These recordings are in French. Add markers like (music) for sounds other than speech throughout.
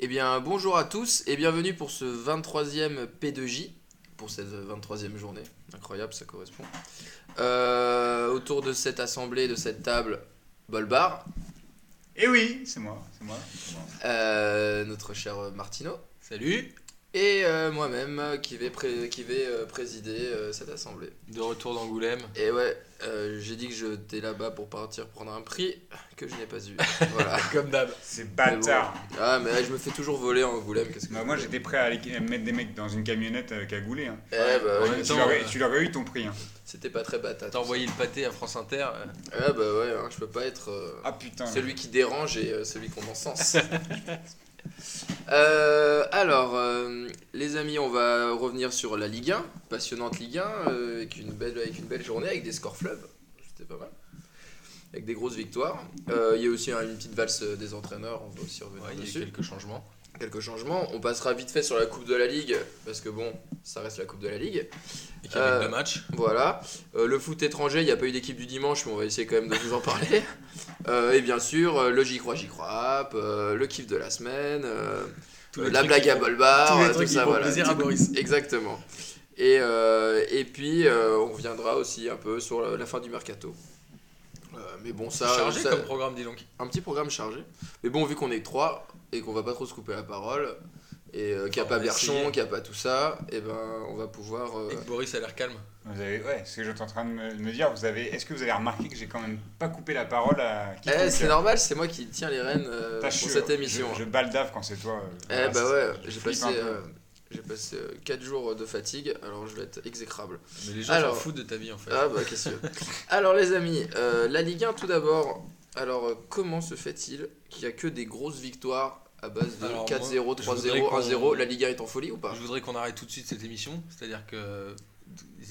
Eh bien, bonjour à tous et bienvenue pour ce 23e P2J, pour cette 23e journée. Incroyable, ça correspond. Euh, autour de cette assemblée, de cette table, Bolbar, Et oui, c'est moi, c'est moi. euh, notre cher Martino, Salut et euh, moi-même qui vais, pré- qui vais euh, présider euh, cette assemblée. De retour d'Angoulême. Et ouais, euh, j'ai dit que j'étais là-bas pour partir prendre un prix que je n'ai pas eu. (laughs) Voilà. Comme d'hab. C'est bâtard. Ah, mais là, je me fais toujours voler en Angoulême. Qu'est-ce que Bah, moi j'étais prêt à aller à mettre des mecs dans une camionnette euh, cagoulée. Hein. Eh bah, ouais, Tu euh, tu l'aurais eu ton prix. Hein. c'était pas très bâtard. T'as envoyé le pâté à France Inter. euh, Ah bah ouais, hein, je peux pas être euh, Ah putain. celui qui dérange et euh, celui qu'on encense. (laughs) Euh, alors, euh, les amis, on va revenir sur la Ligue 1, passionnante Ligue 1, euh, avec, une belle, avec une belle journée, avec des scores fleuves, c'était pas mal, avec des grosses victoires. Il y a aussi hein, une petite valse des entraîneurs, on va aussi revenir ouais, il y a eu dessus. quelques changements. Quelques changements. On passera vite fait sur la Coupe de la Ligue, parce que bon, ça reste la Coupe de la Ligue. Et qu'il y Euh, deux matchs. Voilà. Euh, le foot étranger, il n'y a pas eu d'équipe du dimanche, mais on va essayer quand même de vous en parler. (laughs) Euh, et bien sûr, le j'y crois, j'y crois, euh, le kiff de la semaine, la blague à Bolbar, tout ça, voilà. plaisir à Boris. (laughs) Exactement. Et, et puis, on reviendra aussi un peu sur la, la fin du mercato. Euh, mais bon, ça, Chargé ça- comme programme, dis donc. un petit programme chargé. Mais bon, vu qu'on est que trois et qu'on va pas trop se couper la parole, et euh, qu'il n'y a pas Berchon, qu'il n'y a pas tout ça, et ben on va pouvoir. euh, Et que Boris a l'air calme. Vous avez, ouais, c'est ce que j'étais en train de me, de me dire. Vous avez, est-ce que vous avez remarqué que j'ai quand même pas coupé la parole à Eh, c'est normal, c'est moi qui tiens les rênes euh, pour cette émission. Je, je baldave quand c'est toi. euh, Eh bah ouais, je j'ai passé, un peu. euh, j'ai passé 4 jours de fatigue, alors je vais être exécrable. Mais les gens Alors- s'en foutent de ta vie en fait. Ah bah qu'est-ce que (laughs) Alors les amis, euh, la Ligue 1 tout d'abord. Alors euh, comment se fait-il qu'il n'y a que des grosses victoires à base de Alors, 4-0, moi, je 3-0, voudrais qu'on- 1-0 La Ligue 1 est en folie ou pas? Je voudrais qu'on arrête tout de suite cette émission. C'est-à-dire que.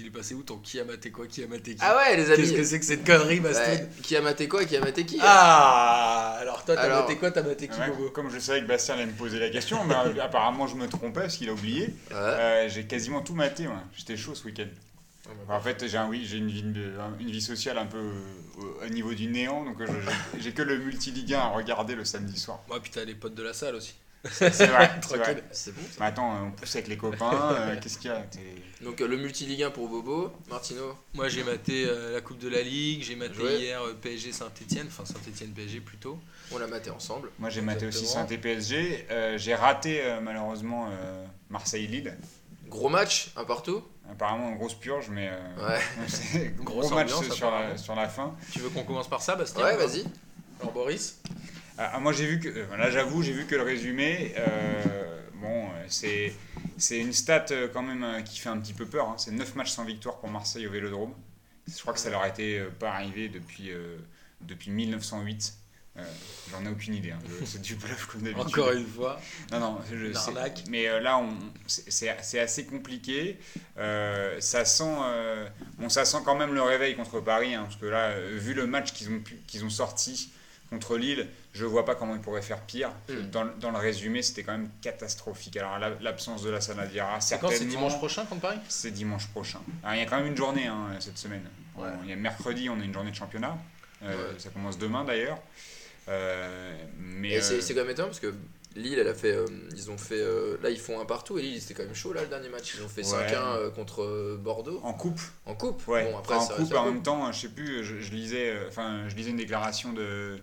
Il est passé où ton qui a maté quoi, qui a maté qui Ah ouais les amis Qu'est-ce que c'est que cette connerie, Ouais, Qui a maté quoi Qui a maté qui Ah Alors toi, t'as Alors- maté quoi T'as maté qui, Ouais, Bobo comme je savais que Bastien allait me poser la question, mais (laughs) euh, apparemment je me trompais parce qu'il a oublié. Ouais. Euh, j'ai quasiment tout maté, moi. J'étais chaud ce week-end. Ah bah, Enfin, en fait, j'ai un, oui, j'ai une vie, une vie sociale un peu euh, au, au niveau du néant, donc euh, j'ai- que le multi-ligue 1 à regarder le samedi soir. Ouais, puis t'as les potes de la salle aussi. C'est vrai, (laughs) c'est Tranquille. vrai. C'est bon ça. Mais attends, on pousse avec les copains, (laughs) euh, qu'est-ce qu'il y a Donc euh, le multi-Ligue 1 pour Bobo, Martino. Moi j'ai maté euh, la Coupe de la Ligue, j'ai maté hier euh, PSG Saint-Etienne, enfin Saint-Etienne PSG plutôt. On l'a maté ensemble. Moi j'ai maté aussi Exactement. saint PSG. Euh, j'ai raté euh, malheureusement euh, Marseille-Lille. Gros match, un partout. Apparemment, grosse purge, mais euh, Ouais. (laughs) gros match ambiance, sur la, sur la fin. Tu veux qu'on commence par ça, Bastien Ouais, vas-y. Alors Boris Ah, ah, moi j'ai vu que euh, là j'avoue j'ai vu que le résumé euh, bon euh, c'est c'est une stat quand même qui fait un petit peu peur hein. c'est 9 matchs sans victoire pour Marseille au Vélodrome je crois que ça leur euh, pas arrivé depuis euh, depuis 1908 Euh, j'en ai aucune idée hein. C'est du bluff comme d'habitude Encore une fois. non non je, mais euh, là c'est- assez compliqué Euh, ça sent bon ça sent quand même le réveil contre Paris hein, parce que là vu le match qu'ils ont qu'ils ont sorti contre Lille, je vois pas comment ils pourraient faire pire. Mm. Dans, dans le résumé, c'était quand même catastrophique. Alors la- l'absence de la Sanadiara, C'est quand certainement. C'est dimanche prochain contre Paris? C'est dimanche prochain. Alors, il y a quand même une journée hein, cette semaine. Ouais. On- Il y a mercredi, on a une journée de championnat. Euh, Ouais. Ça commence demain d'ailleurs. Euh, mais c'est euh, c'est quand même étonnant parce que Lille, elle a fait, euh, ils ont fait, euh, là ils font un partout et Lille c'était quand même chaud là le dernier match. Ils ont fait Ouais. 5-1 euh, contre Bordeaux en coupe, en coupe. ouais. Bon après en ça coupe, en même temps, je sais plus, je, je lisais, enfin, je lisais une déclaration de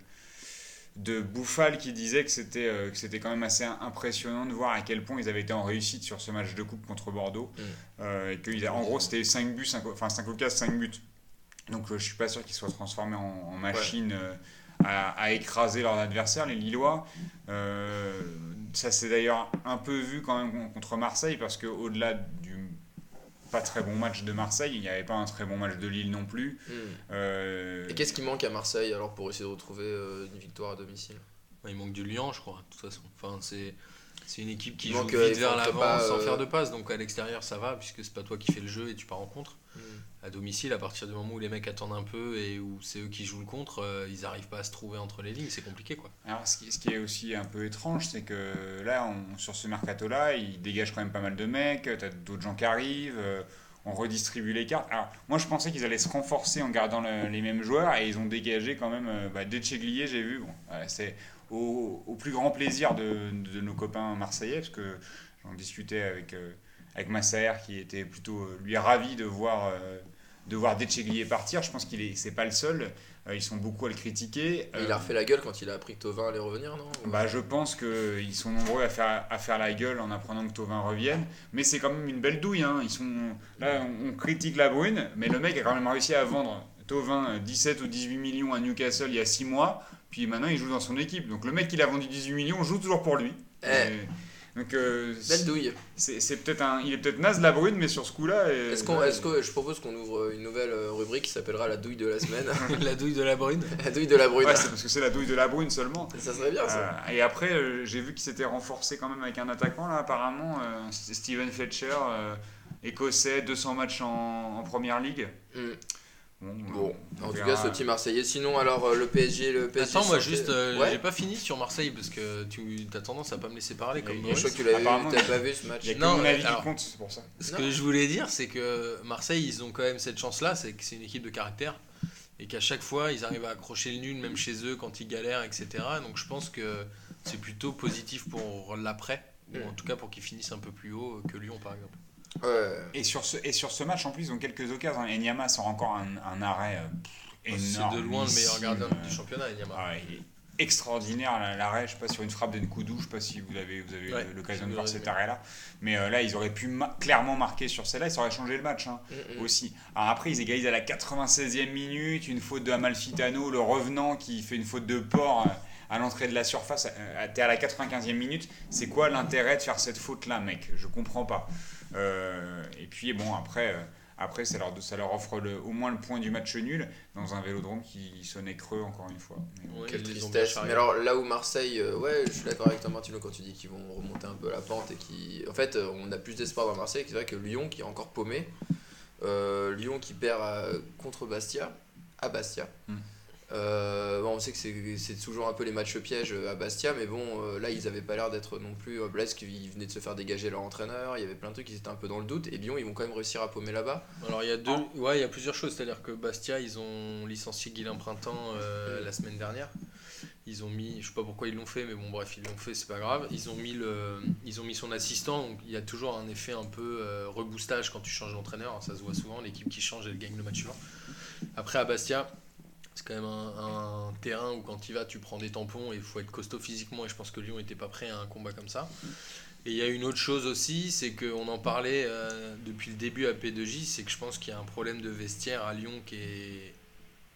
de Bouffal qui disait que c'était euh, que c'était quand même assez impressionnant de voir à quel point ils avaient été en réussite sur ce match de coupe contre Bordeaux Mm. Euh, et a- en gros c'était 5 buts cinq- enfin 5 occasions 5 buts. Donc euh, je suis pas sûr qu'ils soient transformés en, en machine euh, à, à écraser leurs adversaires les Lillois. Ça s'est d'ailleurs un peu vu quand même contre Marseille parce que au-delà du pas très bon match de Marseille il n'y avait pas un très bon match de Lille non plus Hmm. Euh, Et qu'est-ce qui manque à Marseille alors pour essayer de retrouver euh, une victoire à domicile? Ouais, Il manque du Lyon, je crois, de toute façon. Enfin, c'est. C'est une équipe qui Il joue manque, vite euh, il vers l'avant pas, sans euh, faire de passe, donc à l'extérieur ça va puisque c'est pas toi qui fais le jeu et tu pars en contre. Hmm. À domicile, à partir du moment où les mecs attendent un peu et où c'est eux qui jouent le contre, euh, ils arrivent pas à se trouver entre les lignes, c'est compliqué quoi. Alors, ce qui, ce qui est aussi un peu étrange, c'est que là, on- sur ce mercato-là, il dégage quand même pas mal de mecs, t'as d'autres gens qui arrivent, euh, on redistribue les cartes. Alors, moi, je pensais qu'ils allaient se renforcer en gardant le- les mêmes joueurs, et ils ont dégagé quand même, euh, bah, Decheglier, j'ai vu, bon, c'est, au, au plus grand plaisir de, de nos copains marseillais, parce que j'en discutais avec, euh, avec Massaer qui était plutôt, euh, lui, ravi de voir, euh, de voir Decheglier partir. Je pense qu'il est, c'est pas le seul. Euh, ils sont beaucoup à le critiquer. Il a refait la gueule quand il a appris que Tovin allait revenir, non? Bah, je pense qu'ils sont nombreux à faire, à faire la gueule en apprenant que Tovin revienne. Mais c'est quand même une belle douille. Hein. Ils sont, là, on, on critique la brune, mais le mec a quand même réussi à vendre Tovin 17 ou 18 millions à Newcastle il y a 6 mois. Puis maintenant, il joue dans son équipe. Donc le mec qui a vendu 18 millions joue toujours pour lui. Eh. Et- donc euh, Belle douille. c'est c'est peut-être un, il est peut-être naze la brune, mais sur ce coup-là. Est-ce qu'on, ouais, est-ce que je propose qu'on ouvre une nouvelle euh, rubrique qui s'appellera la douille de la semaine? (laughs) La douille de la brune. (laughs) La douille de la brune. Ouais, c'est parce que c'est la douille de la brune seulement. ça serait bien ça. Euh, et après, euh, j'ai vu qu'il s'était renforcé quand même avec un attaquant, là, apparemment. euh, St- Steven Fletcher, euh, écossais, 200 matchs en, en première ligue. Hmm. Bon, Bon, on en tout cas, ce petit Marseillais. Sinon, alors euh, le PSG, le PSG. Attends, moi juste, euh, Ouais. j'ai pas fini sur Marseille parce que tu as tendance à pas me laisser parler comme Et Je crois que tu t'avais pas vu ce match. Il y a que Non, mon euh, avis alors- qui compte, c'est pour ça. Ce Non. que je voulais dire, c'est que Marseille, ils ont quand même cette chance-là, c'est que c'est une équipe de caractère et qu'à chaque fois, ils arrivent à accrocher le nul, même chez eux, quand ils galèrent, etc. Donc je pense que c'est plutôt positif pour l'après, ou en Mm. tout cas pour qu'ils finissent un peu plus haut que Lyon, par exemple. Ouais. Et sur, ce, et sur ce match, en plus, ils ont quelques occasions. Enyama sort encore un, un arrêt euh, pff, C'est énorme. de loin le meilleur gardien du championnat, Enyama. Ah, il est extraordinaire la- l'arrêt, je sais pas sur une frappe de Nkoudou, je sais pas si vous avez, vous avez Ouais, l'occasion de voir cet mais- arrêt là, mais euh, là ils auraient pu ma- clairement marquer sur celle-là, ça aurait changé le match hein, Mm, aussi. Alors après ils égalisent à la 96e minute, une faute de Amalfitano, le revenant qui fait une faute de port euh, à l'entrée de la surface, euh, t'es à la 95e minute, c'est quoi l'intérêt de faire cette faute là mec? Je comprends pas. Euh, et puis bon après... euh, après, ça leur, ça leur offre le- au moins le point du match nul dans un vélodrome qui sonnait creux encore une fois. Ouais, Quelle tristesse. Mais alors là où Marseille, euh, ouais, je suis d'accord avec toi Martino quand tu dis qu'ils vont remonter un peu la pente et qui, en fait, on a plus d'espoir dans Marseille. C'est vrai que Lyon qui est encore paumé, Euh, Lyon qui perd contre Bastia, à Bastia. Hmm. Euh, bon, on sait que c'est c'est toujours un peu les matchs pièges euh, à Bastia, mais bon, euh, là ils avaient pas l'air d'être non plus Blaise qui venait de se faire dégager leur entraîneur. Il y avait plein de trucs, ils étaient un peu dans le doute. Et Lyon, ils vont quand même réussir à paumer là-bas. Alors il y a deux, ouais, il y a plusieurs choses. C'est-à-dire que Bastia, ils ont licencié Guilain Printemps euh, Mm. la semaine dernière. Ils ont mis, je sais pas pourquoi ils l'ont fait, mais bon bref, ils l'ont fait, c'est pas grave. Ils ont mis le, ils ont mis son assistant. Donc il y a toujours un effet un peu euh, reboostage quand tu changes d'entraîneur. Ça se voit souvent. L'équipe qui change, elle gagne le match suivant. Après à Bastia. C'est quand même un, un terrain où quand tu vas, tu prends des tampons et il faut être costaud physiquement. Et je pense que Lyon n'était pas prêt à un combat comme ça. Et il y a une autre chose aussi, c'est qu'on en parlait euh, depuis le début à P2J, c'est que je pense qu'il y a un problème de vestiaire à Lyon qui est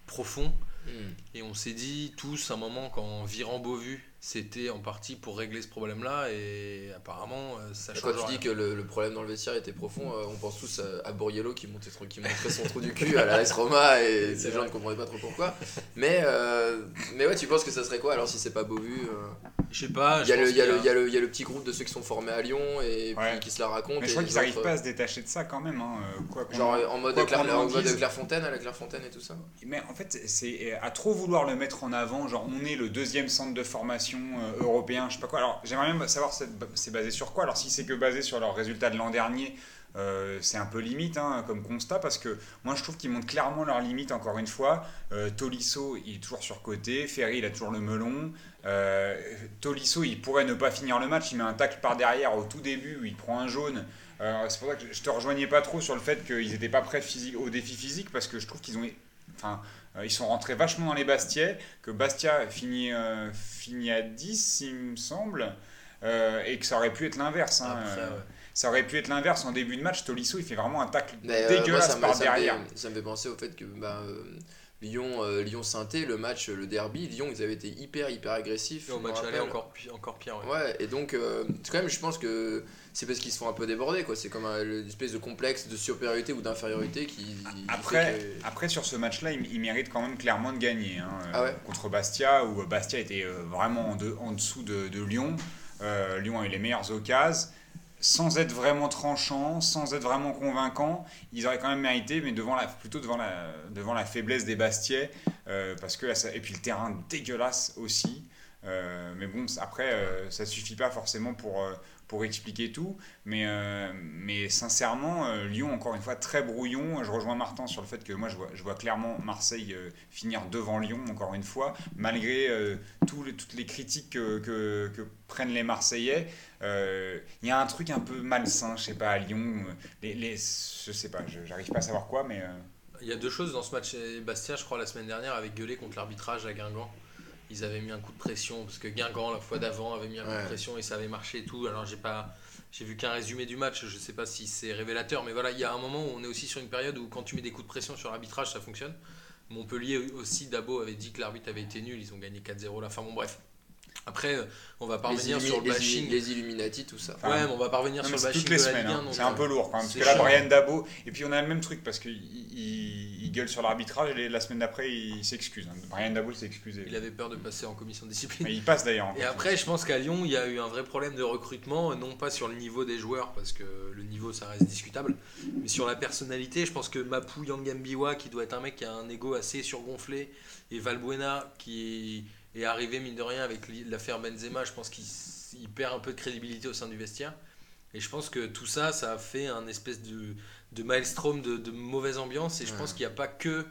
profond. Hmm. Et on s'est dit tous à un moment quand virant Beauvu, c'était en partie pour régler ce problème-là. Et apparemment, euh, ça change Quand tu rien. dis que le, le problème dans le vestiaire était profond, euh, on pense tous à, à Borriello qui, montait, qui montrait son trou du cul à la S Roma et (laughs) ces gens ne comprenaient pas trop pourquoi. Mais, euh, mais ouais, tu penses que ça serait quoi alors si c'est pas Beauvu euh? Je sais pas. Il y, a le- y, a qu'il le- il y a le- il y a le petit groupe de ceux qui sont formés à Lyon et Ouais. puis qui se la racontent. Mais je crois qu'ils n'arrivent autres, pas à se détacher de ça quand même. Hein, quoi Genre en- mode, quoi Claire, en en mode dise. Clairefontaine à la Clairefontaine et tout ça. Mais en fait, c'est à trop vouloir le mettre en avant. Genre, on est le deuxième centre de formation euh, européen, je sais pas quoi. Alors, j'aimerais même savoir c'est basé sur quoi. Alors, si c'est que basé sur leurs résultats de l'an dernier, euh, c'est un peu limite hein, comme constat parce que moi je trouve qu'ils montrent clairement leurs limites encore une fois. Euh, Tolisso il est toujours surcoté, Ferry il a toujours le melon. Euh, Tolisso il pourrait ne pas finir le match, il met un tacle par derrière au tout début où il prend un jaune. C'est pour ça que je te rejoignais pas trop sur le fait qu'ils n'étaient pas prêts au défi physique parce que je trouve qu'ils ont. Enfin, ils sont rentrés vachement dans les Bastiais, que Bastia finit, euh, finit à 10, il me semble, euh, et que ça aurait pu être l'inverse. hein. Après, Euh, ouais. Ça aurait pu être l'inverse en début de match. Tolisso, il fait vraiment un tacle Mais euh, moi, dégueulasse ça me, par ça, me derrière. fait, ça me fait penser au fait que bah, euh, Lyon, euh, Lyon Sainté, le match, le derby, Lyon, ils avaient été hyper hyper agressifs. Et au match aller encore, encore pire. ouais. Ouais, et donc, euh, c'est quand même, je pense que c'est parce qu'ils se font un peu déborder, quoi. C'est comme un- une espèce de complexe de supériorité ou d'infériorité qui. Après, que- après, sur ce match-là, il, il mérite quand même clairement de gagner. hein, Ah euh, ouais Contre Bastia, où Bastia était euh, vraiment en, de- en dessous de, de Lyon. Euh, Lyon a eu les meilleures occasions. Sans être vraiment tranchant, sans être vraiment convaincant, ils auraient quand même mérité, mais devant la, plutôt devant la, devant la faiblesse des Bastiais. euh, parce que là, ça- et puis le terrain dégueulasse aussi. Mais bon, après, ça suffit pas forcément pour, pour expliquer tout. Mais, euh, mais sincèrement, euh, Lyon, encore une fois, très brouillon. Je rejoins Martin sur le fait que moi, je vois, je vois clairement Marseille euh, finir devant Lyon, encore une fois, malgré les, toutes les critiques que, que, prennent les Marseillais. Il y a un truc un peu malsain, je sais pas, à Lyon. Les, les, je sais pas, j'arrive pas à savoir quoi, mais. Il y a deux choses dans ce match. Bastien, je crois, la semaine dernière, avait gueulé contre l'arbitrage à Guingamp ils avaient mis un coup de pression parce que Guingamp la fois d'avant avait mis un coup de pression et ça avait marché et tout. Alors j'ai pas j'ai vu qu'un résumé du match, je sais pas si c'est révélateur, mais voilà, il y a un moment où on est aussi sur une période où quand tu mets des coups de pression sur l'arbitrage, ça fonctionne. Montpellier aussi, Dabo avait dit que l'arbitre avait été nul, ils ont gagné 4-0 la fin. Bon bref, après, euh, on va parvenir sur le bashing. Les, Illuminati, tout ça. ouais, mais on va parvenir sur le bashing. Toutes les semaines, hein. c'est un peu lourd quand même. Parce que là, Brian Dabo, et puis on a le même truc parce qu'il il, gueule sur l'arbitrage et la semaine d'après, il s'excuse. Hein. Brian Dabo s'est excusé. Il avait peur de passer en commission de discipline. Mais il passe d'ailleurs. Et après, je pense qu'à Lyon, il y a eu un vrai problème de recrutement, non pas sur le niveau des joueurs, parce que le niveau, ça reste discutable, mais sur la personnalité. Je pense que Mapu Yangambiwa, qui doit être un mec qui a un ego assez surgonflé, et Valbuena, qui est et arrivé, mine de rien, avec l'affaire Benzema, je pense qu'il perd un peu de crédibilité au sein du vestiaire. Et je pense que tout ça, ça a fait un espèce de, de maelstrom de, de mauvaise ambiance. Et je pense qu'il n'y a pas que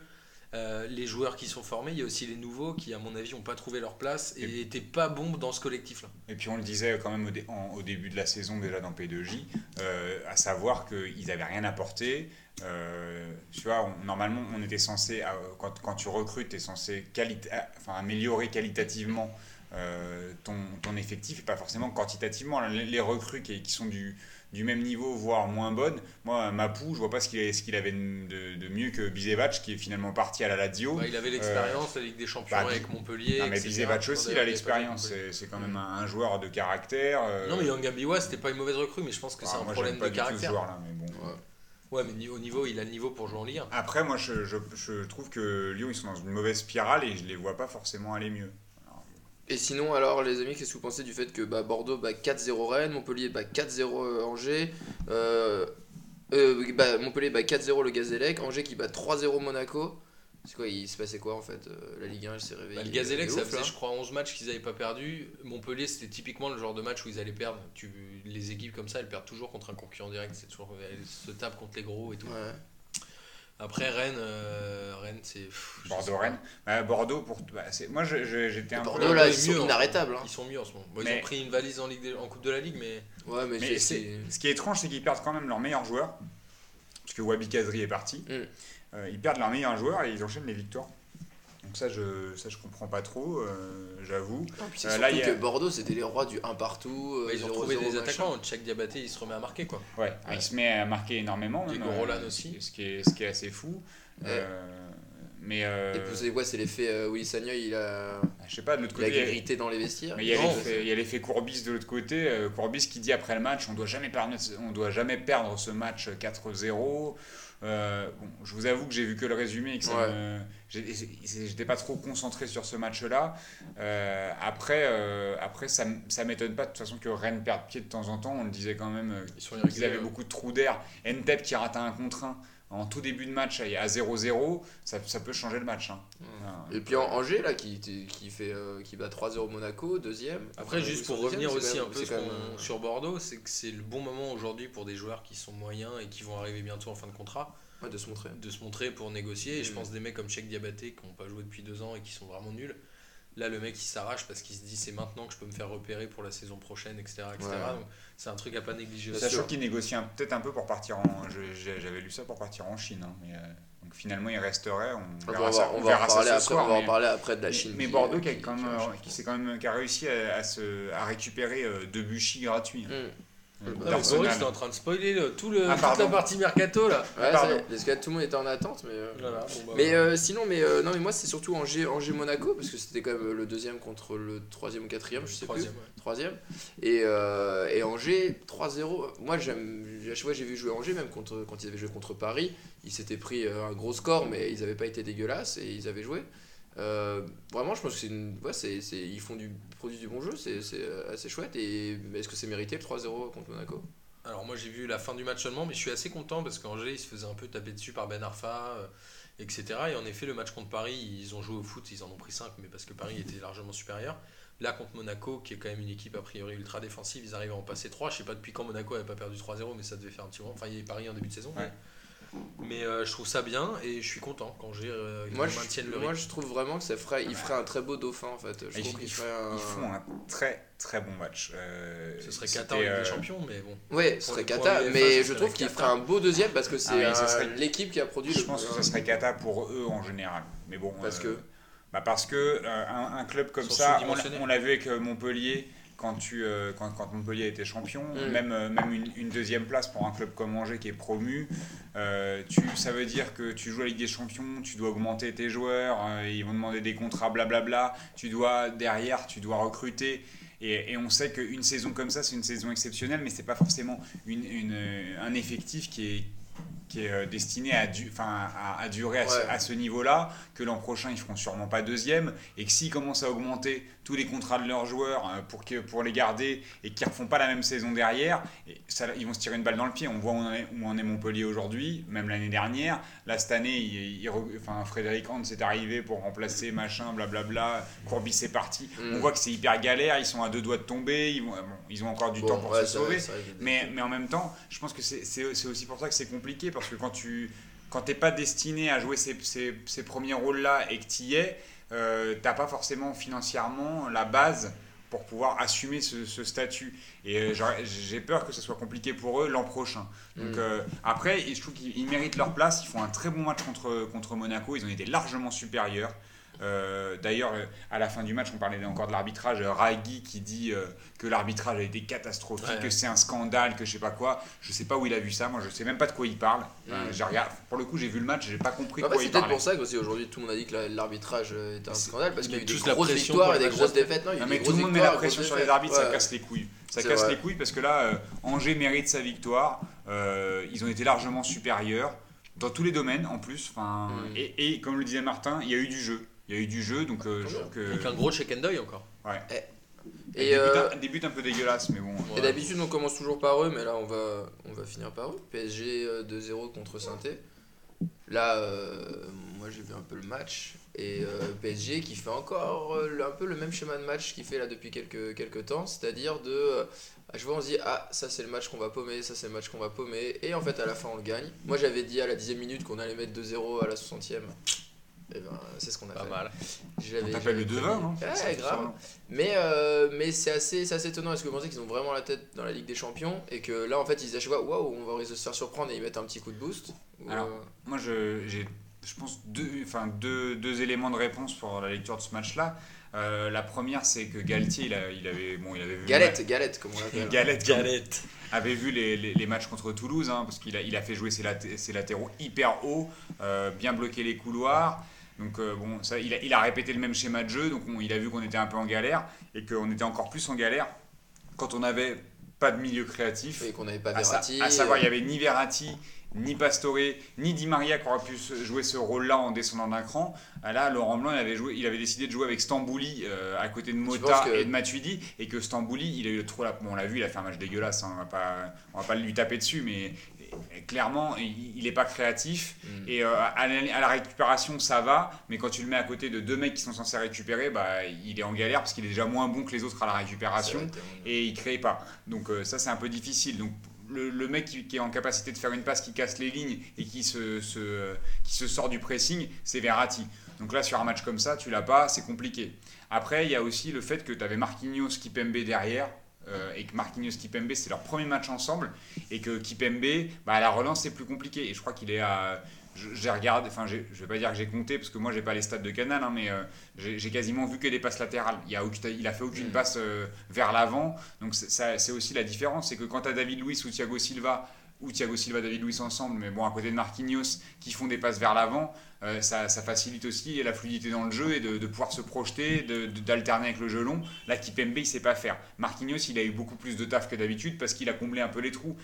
euh, les joueurs qui sont formés, il y a aussi les nouveaux qui, à mon avis, n'ont pas trouvé leur place et n'étaient pas bons dans ce collectif-là. Et puis on le disait quand même au, au, début de la saison déjà dans P2J, euh, à savoir qu'ils n'avaient rien apporté. Euh, tu vois, normalement, on était censé, quand, quand, tu recrutes, tu es censé enfin, améliorer qualitativement euh, ton, ton, effectif et pas forcément quantitativement. Les, les recrues qui, qui, sont du, du même niveau, voire moins bonnes, moi, Mapou, je vois pas ce qu'il avait, avait de, de, mieux que Bizevac qui est finalement parti à la Lazio. Bah, il avait l'expérience, la Ligue des Champions bah, avec Montpellier. Non, mais Bizevac aussi, il a l'expérience. C'est quand même un, joueur de caractère. Euh. Non, mais Yangabiwa, c'était pas une mauvaise recrue, mais je pense que c'est ah, un problème de caractère. Joueur, là, mais bon. Ouais, mais au niveau, il a le niveau pour jouer en Ligue 1. Après, moi, je, je, je, trouve que Lyon, ils sont dans une mauvaise spirale et je les vois pas forcément aller mieux. et sinon, alors, les amis, qu'est-ce que vous pensez du fait que bah, Bordeaux bat 4-0 Rennes, Montpellier bat 4-0 euh, Angers, euh, euh, bah, Montpellier bat 4-0 le Gazélec, Angers qui bat 3-0 Monaco c'est quoi, il se passait quoi en fait euh, La Ligue 1, elle s'est réveillée. Bah, le Gazélec, ça faisait, je crois, 11 matchs qu'ils n'avaient pas perdu. Montpellier, c'était typiquement le genre de match où ils allaient perdre. Tu, les équipes comme ça, elles perdent toujours contre un concurrent direct. C'est toujours, elles se tapent contre les gros et tout. Après, Rennes, euh, Rennes c'est. Bordeaux-Rennes bah, Bordeaux, pour, bah, moi j'étais un Bordeaux, peu. là, ils sont inarrêtables. Hein. Ils sont mieux en ce moment. ils ont pris une valise en, Ligue en Coupe de la Ligue, mais. Ouais, mais, ce qui est étrange, c'est qu'ils perdent quand même leur meilleur joueur. Parce que Wabi Kazri est parti. Mm. Euh, ils perdent leur meilleur joueur et ils enchaînent les victoires. Donc ça, je ça je comprends pas trop, euh, j'avoue. Euh, là, il que Bordeaux, c'était les rois du 1 partout. ils ont trouvé des attaquants. Chaque Diabaté, il se remet à marquer quoi. Ouais, il se met à marquer énormément. Diego Roland aussi. Ce qui est, ce qui est assez fou. mais Et vous savez quoi, c'est l'effet Willy Sagnoy, il a. Je sais pas, de l'autre côté. Il a grité dans les vestiaires. Mais il y a l'effet Courbis de l'autre côté. Courbis qui dit après le match on doit jamais perdre, on doit jamais perdre ce match 4-0. Euh, bon, je vous avoue que j'ai vu que le résumé et que j'étais pas trop concentré sur ce match-là. Euh, après, euh, après, ça, ça m'étonne pas de toute façon que Rennes perde pied de temps en temps. On le disait quand même qu'ils avaient beaucoup de trous d'air. Entep qui rate un contre 1 en tout début de match à 0-0, ça, ça, peut changer le match. Hein. Et puis Angers, là, qui, qui, fait, qui bat 3-0 Monaco, deuxième. Après, juste pour revenir aussi un peu sur Bordeaux, c'est que c'est le bon moment aujourd'hui pour des joueurs qui sont moyens et qui vont arriver bientôt en fin de contrat de se montrer. De se montrer pour négocier. Et je mm. pense des mecs comme Cheikh Diabaté qui n'ont pas joué depuis deux ans et qui sont vraiment nuls. Là, le mec il s'arrache parce qu'il se dit c'est maintenant que je peux me faire repérer pour la saison prochaine, etc. etc. c'est un truc à pas négliger. Sachant qu'il négocie peut-être un peu pour partir en. J'avais lu ça pour partir en Chine. Hein, mais, euh, donc finalement, il resterait. On, on verra, ça, on, va, en parler après, on va en parler après de la Chine. Mais, Bordeaux qui, a quand même, qui, quand même, qui a réussi à, se, à récouper euh, Debuchy gratuit. Hein. Mm. Boris était en train de spoiler tout le, ah, toute la partie mercato là. Ouais, parce que tout le monde était en attente, mais. Euh, bah, mais euh, sinon, mais euh, non, mais moi c'est surtout Angers, Angers Monaco parce que c'était quand même le deuxième contre le troisième ou quatrième, je sais troisième, plus. Troisième. Et, et Angers 3-0. Moi j'aime, à chaque fois j'ai vu jouer Angers, même contre, quand ils avaient joué contre Paris, ils s'étaient pris un gros score, mais ils n'avaient pas été dégueulasses et ils avaient joué. Euh, vraiment, je pense que c'est une. Ouais, c'est, c'est, ils font du produit du bon jeu, c'est, c'est assez chouette. Et est-ce que c'est mérité le 3-0 contre Monaco? Alors, moi j'ai vu la fin du match seulement, mais je suis assez content parce qu'Angers il se faisait un peu taper dessus par Ben Arfa, euh, etc. Et en effet, le match contre Paris, ils ont joué au foot, ils en ont pris 5, mais parce que Paris (laughs) était largement supérieur. Là, contre Monaco, qui est quand même une équipe a priori ultra défensive, ils arrivent à en passer 3. Je sais pas depuis quand Monaco n'avait pas perdu 3-0, mais ça devait faire un petit moment. Enfin, il y a Paris en début de saison. Ouais. Mais euh, je trouve ça bien et je suis content quand j'ai euh, Moi je, maintiennent le moi je trouve vraiment que ça ferait, il ferait un très beau dauphin en fait. Je Ils, trouve qu'il ils- ferait un. ils font un très très bon match. Euh, Ce serait Qatar avec euh, les champions, mais bon. Ouais, ce serait UEFA, mais ce je trouve qu'il ferait un beau deuxième parce que c'est oui, ça euh, serait- l'équipe qui a produit Je le pense que ça serait cata pour eux en général. Mais bon. Parce que bah Parce que euh, un, un club comme ça, on l'a- sous-dimensionnés. on l'a vu avec Montpellier. Quand, tu, euh, quand, quand Montpellier a été champion, Mm. même, euh, même une, une deuxième place pour un club comme Angers qui est promu, euh, tu, ça veut dire que tu joues à la Ligue des Champions, tu dois augmenter tes joueurs, euh, ils vont demander des contrats, blablabla. Tu dois, derrière, tu dois recruter. Et, et on sait qu'une saison comme ça, c'est une saison exceptionnelle, mais c'est pas forcément une, une, un effectif qui est, qui est euh, destiné à, du, enfin, à, à durer à ce, Ouais. à ce niveau-là, que l'an prochain ils feront sûrement pas deuxième, et que s'ils commencent à augmenter tous les contrats de leurs joueurs euh, pour, que, pour les garder et qu'ils ne refont pas la même saison derrière, et ça, ils vont se tirer une balle dans le pied. On voit où en est, où en est Montpellier aujourd'hui, même l'année dernière. Là, cette année, il, il re- enfin, Frédéric Hans est arrivé pour remplacer machin, blablabla. Courbis est parti. Mm. On voit que c'est hyper galère, ils sont à deux doigts de tomber, ils, vont, bon, ils ont encore du Bon, temps pour ouais, se sauver. Mais, mais en même temps, je pense que c'est aussi pour ça que c'est compliqué, parce que quand tu quand t'es pas destiné à jouer ces, ces, ces premiers rôles-là et que tu y es, euh, t'as pas forcément financièrement la base pour pouvoir assumer ce, ce statut. Et euh, j'ai peur que ce soit compliqué pour eux l'an prochain. Donc Mm. euh, après, je trouve qu'ils ils méritent leur place. Ils font un très bon match contre, contre Monaco. Ils ont été largement supérieurs. Euh, D'ailleurs, euh, à la fin du match, on parlait encore de l'arbitrage. Ragui qui dit euh, que l'arbitrage a été catastrophique, Ouais. que c'est un scandale, que je sais pas quoi. Je sais pas où il a vu ça. Moi, je sais même pas de quoi il parle. Enfin, Mm. j'ai regardé- pour le coup, j'ai vu le match, j'ai pas compris de quoi c'est il peut-être parlait. pour ça qu'aussi aujourd'hui tout le monde a dit que la- l'arbitrage était un C'est- scandale parce qu'il y a eu des grosses victoires et des grosses défaites. Non, mais tout le monde met la pression sur les arbitres, ça casse les couilles. Ça C'est casse vrai. les couilles parce que là, euh, Angers mérite sa victoire. Ils ont été largement supérieurs dans tous les domaines en plus. Enfin, Mm. et, et comme le disait Martin, il y a eu du jeu. Il y a eu du jeu, donc euh, je trouve que. Avec un gros check and deuil encore. Et Et, des, buts, euh, un- un peu dégueulasses, mais bon. Et Ouais. d'habitude, on commence toujours par eux, mais là, on va, on va finir par eux. PSG euh, 2-0 contre saint Là, euh, moi, j'ai vu un peu le match. Et euh, PSG qui fait encore euh, un peu le même schéma de match qu'il fait là depuis quelques, quelques temps. C'est-à-dire de. euh, à chaque fois, on se dit Ah, ça, c'est le match qu'on va paumer, ça, c'est le match qu'on va paumer. Et en fait, à la fin, on le gagne. Moi, j'avais dit à la 10 minute qu'on allait mettre 2-0 à la 60e. Et ben, c'est ce qu'on a Pas fait. mal. J'avais- On t'appelle le 2-20, prédit. non Ouais, C'est grave. ça. Mais, euh, mais c'est assez, c'est assez étonnant. Est-ce que vous pensez qu'ils ont vraiment la tête dans la Ligue des Champions et que là, en fait, ils disent à chaque fois, waouh, on va risquer de se faire surprendre et ils mettent un petit coup de boost Ou, Alors, euh, Moi, je- j'ai, je pense, deux, enfin, deux, deux éléments de réponse pour la lecture de ce match-là. Euh, la première, c'est que Galtier, il, a- il avait, bon, il avait vu. Galette, galette, comme on l'appelle. (laughs) Galette, comme- Galette. avait vu les, les- les matchs contre Toulouse, hein, parce qu'il a, il a fait jouer ses, laté- ses latéraux hyper hauts, euh, bien bloquer les couloirs. Donc euh, bon, ça, il, a, il a répété le même schéma de jeu, donc on- il a vu qu'on était un peu en galère et qu'on était encore plus en galère quand on n'avait pas de milieu créatif. Et qu'on n'avait pas À, Verratti. à savoir, il y euh, avait ni Verratti, ni Pastore, ni Di Maria qui aurait pu jouer ce rôle-là en descendant d'un cran. Ah Là, Laurent Blanc, il avait, joué, il avait décidé de jouer avec Stambouli euh, à côté de Mota que- et de Matuidi, et que Stambouli, il a eu trop la. Bon, on l'a vu, il a fait un match dégueulasse, hein, on va pas, on va pas lui taper dessus, mais clairement, il n'est pas créatif. mm. Et euh, à, la, à la récupération, ça va, mais quand tu le mets à côté de deux mecs qui sont censés récupérer, bah, il est en galère parce qu'il est déjà moins bon que les autres à la récupération vrai, et il crée pas. Donc euh, ça c'est un peu difficile. Donc le, le mec qui, qui est en capacité de faire une passe qui casse les lignes et qui se, se- qui se sort du pressing, c'est Verratti. Donc là sur un match comme ça, tu l'as pas, c'est compliqué. Après il y a aussi le fait que tu avais Marquinhos, Kipembe derrière. Euh, et que Marquinhos Kipembe c'est leur premier match ensemble et que Kipembe bah, à la relance c'est plus compliqué. Et je crois qu'il est à j'ai regardé enfin je vais pas dire que j'ai compté parce que moi j'ai pas les stats de Canal hein, mais euh, j'ai quasiment vu que des passes latérales. Il a, aucun- il a fait aucune Mm. passe euh, vers l'avant. Donc c'est aussi la différence, c'est que quand tu as David Luiz ou Thiago Silva, ou Thiago Silva, David Luiz ensemble, mais bon, à côté de Marquinhos, qui font des passes vers l'avant, euh, ça, facilite aussi la fluidité dans le jeu et de, pouvoir se projeter, d'alterner avec le jeu long. Là, Kipembe, il sait pas faire. Marquinhos, il a eu beaucoup plus de taf que d'habitude parce qu'il a comblé un peu les trous.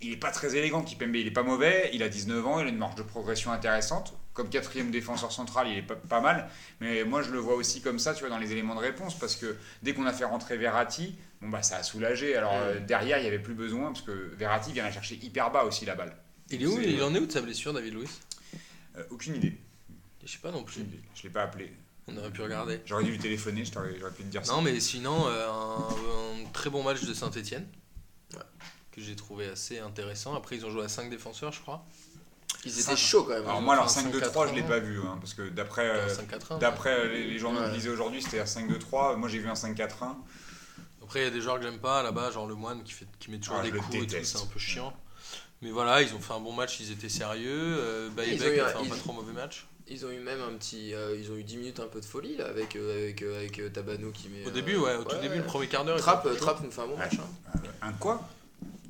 Il n'est pas très élégant, Kipembe, il est pas mauvais, il a 19 ans, il a une marge de progression intéressante. Comme quatrième défenseur central, il est pas, pas mal. Mais moi, je le vois aussi comme ça, tu vois, dans les éléments de réponse, parce que dès qu'on a fait rentrer Verratti, bon bah ça a soulagé. Alors euh, derrière, il n'y avait plus besoin, parce que Verratti vient la chercher hyper bas aussi la balle. Il est où Il en est où de sa blessure, David Luiz? Euh, aucune idée. Je sais pas non plus. Je l'ai pas appelé. On aurait pu regarder. J'aurais dû lui téléphoner, j'aurais pu te dire ça. Non, mais sinon, euh, un, un très bon match de Saint-Etienne. Ouais. Que j'ai trouvé assez intéressant. Après, ils ont joué à 5 défenseurs, je crois. Ils étaient chauds quand même. Alors moi, leur fait un 5-2-3, je l'ai 5-4-1. pas vu, hein, parce que d'après euh, 5-4-1. d'après euh, les, les journaux que je Ouais. lisais aujourd'hui, c'était un 5-2-3. Moi, j'ai vu un 5-4-1. Après, il y a des joueurs que j'aime pas là-bas, genre le moine qui, fait, qui met toujours Ah, des coups et tout, c'est un peu chiant. Mais voilà, ils ont fait un bon match, ils étaient sérieux. Euh, Baïbek Ils ont eu a un- fait un ils- pas trop mauvais match. Ils ont eu même un petit. euh, ils ont eu 10 minutes un peu de folie là avec, euh, avec, euh, avec euh, Tabano qui met. Au euh, début, ouais, au tout ouais. début, le premier quart d'heure. Trapp, un Trapp nous fait un bon match. hein. Un quoi?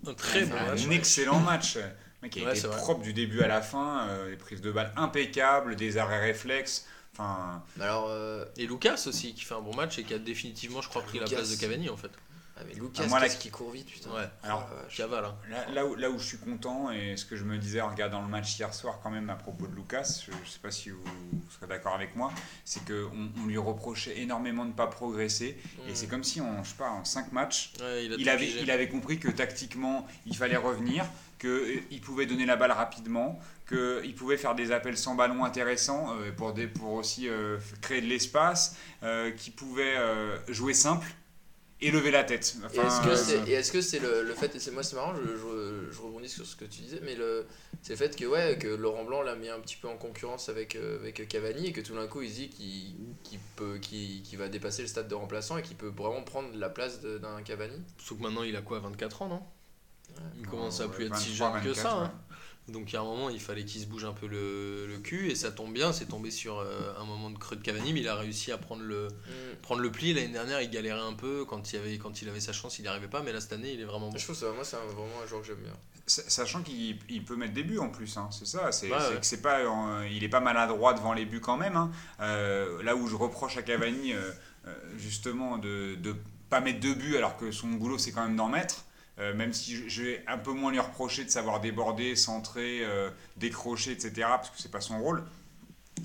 Un très bon Un match. excellent match. A Ouais, été propre du début à la fin, euh, des prises de balles impeccables, des arrêts réflexes. Enfin, alors. euh, Et Lucas aussi, qui fait un bon match et qui a définitivement, je crois, pris la place de Cavani en fait. Ah, mais Lucas, Ah, moi, la- qu'est-ce qui court vite, putain. Ouais. alors, Ah, vache. Cavale. hein. Là, là où, là où je suis content, et ce que je me disais en regardant le match hier soir quand même à propos de Lucas, je ne sais pas si vous, vous serez d'accord avec moi, c'est qu'on on lui reprochait énormément de ne pas progresser. Et Mm. c'est comme si en, je sais pas, en 5 matchs, Ouais, il, avait, il avait compris que tactiquement, il fallait revenir, qu'il pouvait donner la balle rapidement, qu'il pouvait faire des appels sans ballon intéressants euh, pour, des, pour aussi euh, créer de l'espace, euh, qu'il pouvait euh, jouer simple et lever la tête. Et Enfin, est-ce que euh, c'est et est-ce que c'est le, le fait, et c'est moi c'est marrant, je, je, je rebondis sur ce que tu disais, mais le, c'est le fait que, ouais, que Laurent Blanc l'a mis un petit peu en concurrence avec, euh, avec Cavani et que tout d'un coup il dit qu'il qu'il peut, qu'il qu'il va dépasser le stade de remplaçant et qu'il peut vraiment prendre la place de- d'un Cavani. Sauf que maintenant, il a quoi 24 ans, non? Il commence à ouais, plus être si 23, jeune que 24, ça. ouais. hein. Donc, il y a un moment, il fallait qu'il se bouge un peu le, le cul et ça tombe bien. C'est tombé sur euh, un moment de creux de Cavani, mais il a réussi à prendre le, Mm. prendre le pli. L'année dernière, il galérait un peu. Quand il, avait, quand il avait sa chance, il n'y arrivait pas. Mais là, cette année, il est vraiment bon. Je trouve ça, moi c'est vraiment un joueur que j'aime bien. Sa- Sachant qu'il il peut mettre des buts en plus, hein, c'est ça. C'est Ouais, c'est ouais. que c'est pas, euh, il est pas maladroit devant les buts quand même. hein. Euh, là où je reproche à Cavani euh, justement de ne pas mettre de buts alors que son boulot c'est quand même d'en mettre. Euh, même si je- vais un peu moins lui reprocher de savoir déborder, centrer, euh, décrocher, etc. Parce que c'est pas son rôle.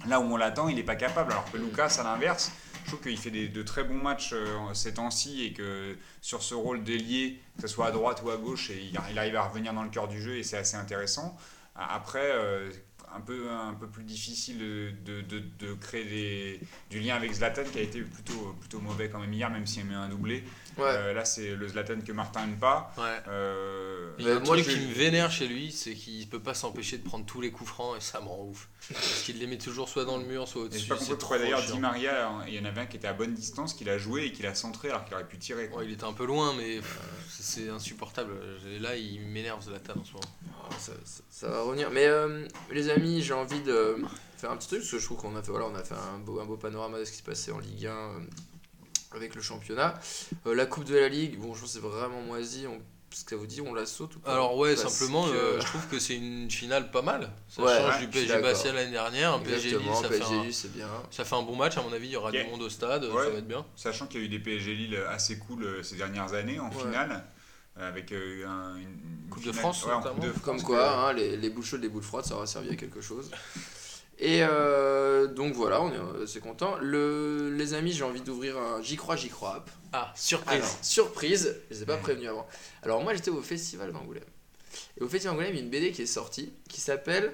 Là où on l'attend, il n'est pas capable. Alors que Lucas, à l'inverse, je trouve qu'il fait des, de très bons matchs euh, ces temps-ci et que sur ce rôle d'ailier, que ce soit à droite ou à gauche, il, arrive à revenir dans le cœur du jeu et c'est assez intéressant. Après, un, peu, un peu plus difficile de, de, de- créer du lien avec Zlatan qui a été plutôt, plutôt mauvais quand même hier, même s'il met un doublé. Ouais. Euh, là, c'est le Zlatan que Martin n'aime pas. Ouais. Euh, Il y a un Mais moi, truc je- qui me vénère chez lui, c'est qu'il peut pas s'empêcher de prendre tous les coups francs et ça me rend ouf. Parce qu'il les met toujours soit dans le mur, soit au-dessus. c'est pourquoi d'ailleurs. Di Maria, hein, il y en avait un qui était à bonne distance, qu'il a joué et qu'il a centré alors qu'il aurait pu tirer. quoi. Ouais, il était un peu loin, mais c'est insupportable. Là, il m'énerve Zlatan en ce moment. Ah, ça, ça- ça va revenir. Mais euh, les amis, j'ai envie de faire un petit truc parce que je trouve qu'on a fait, voilà, on a fait un beau, un beau panorama de ce qui se passait en Ligue 1 euh, avec le championnat. Euh, la Coupe de la Ligue, bon, je pense que c'est vraiment moisi. On, ce que ça vous dit, on la saute ou pas Alors, ouais, Parce simplement, que- euh, je trouve que c'est une finale pas mal. Ça Ouais, change ouais, du PSG. Bastia l'année dernière. Un PSG Lille, ça fait un, c'est bien. ça fait un bon match. À mon avis, il y aura Yeah. du monde au stade. Ouais. Ça va être bien. Sachant qu'il y a eu des PSG Lille assez cool euh, ces dernières années en Ouais. finale, avec euh, un- une, une Coupe de France, ouais, en notamment. Coupe de France, Comme que- quoi, hein, les, les boules chaudes, les boules froides, ça aura servi à quelque chose. Et euh, donc voilà, on est euh, c'est content. Le, les amis, j'ai envie d'ouvrir un J'y crois, j'y crois app. Ah, surprise. Alors, surprise, je les ai pas prévenus avant. Alors moi j'étais au festival d'Angoulême. Et au festival d'Angoulême, il y a une BD qui est sortie qui s'appelle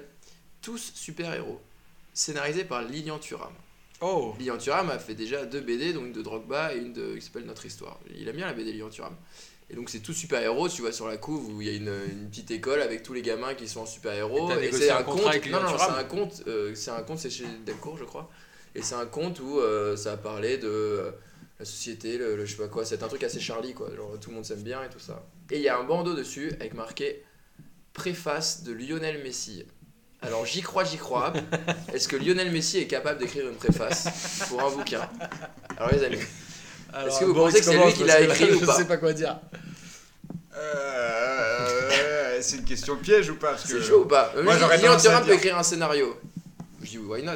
Tous super-héros, scénarisée par Lilian Thuram. Oh Lilian Thuram a fait déjà deux BD, donc une de Drogba et une de, qui s'appelle Notre Histoire. Il aime bien la BD Lilian Thuram. Et donc c'est tous super-héros, tu vois sur la couve où il y a une, une petite école avec tous les gamins qui sont en super-héros. Et c'est un avec Non, non, c'est un conte. euh, c'est un conte, c'est chez Delcourt, je crois. Et c'est un conte où euh, ça a parlé de euh, la société, le, le je sais pas quoi. C'est un truc assez Charlie, quoi. Genre tout le monde s'aime bien et tout ça. Et il y a un bandeau dessus avec marqué préface de Lionel Messi. Alors j'y crois, j'y crois. (laughs) Est-ce que Lionel Messi est capable d'écrire une préface pour un bouquin? Alors les amis, Est-ce que vous Boris pensez que c'est lui qui l'a écrit ou Je pas sais pas quoi dire. Euh, c'est une question piège ou pas parce c'est que- chaud ou pas Moi, j'aurais tendance à Thuram peut dire- écrire un scénario. Je dis why not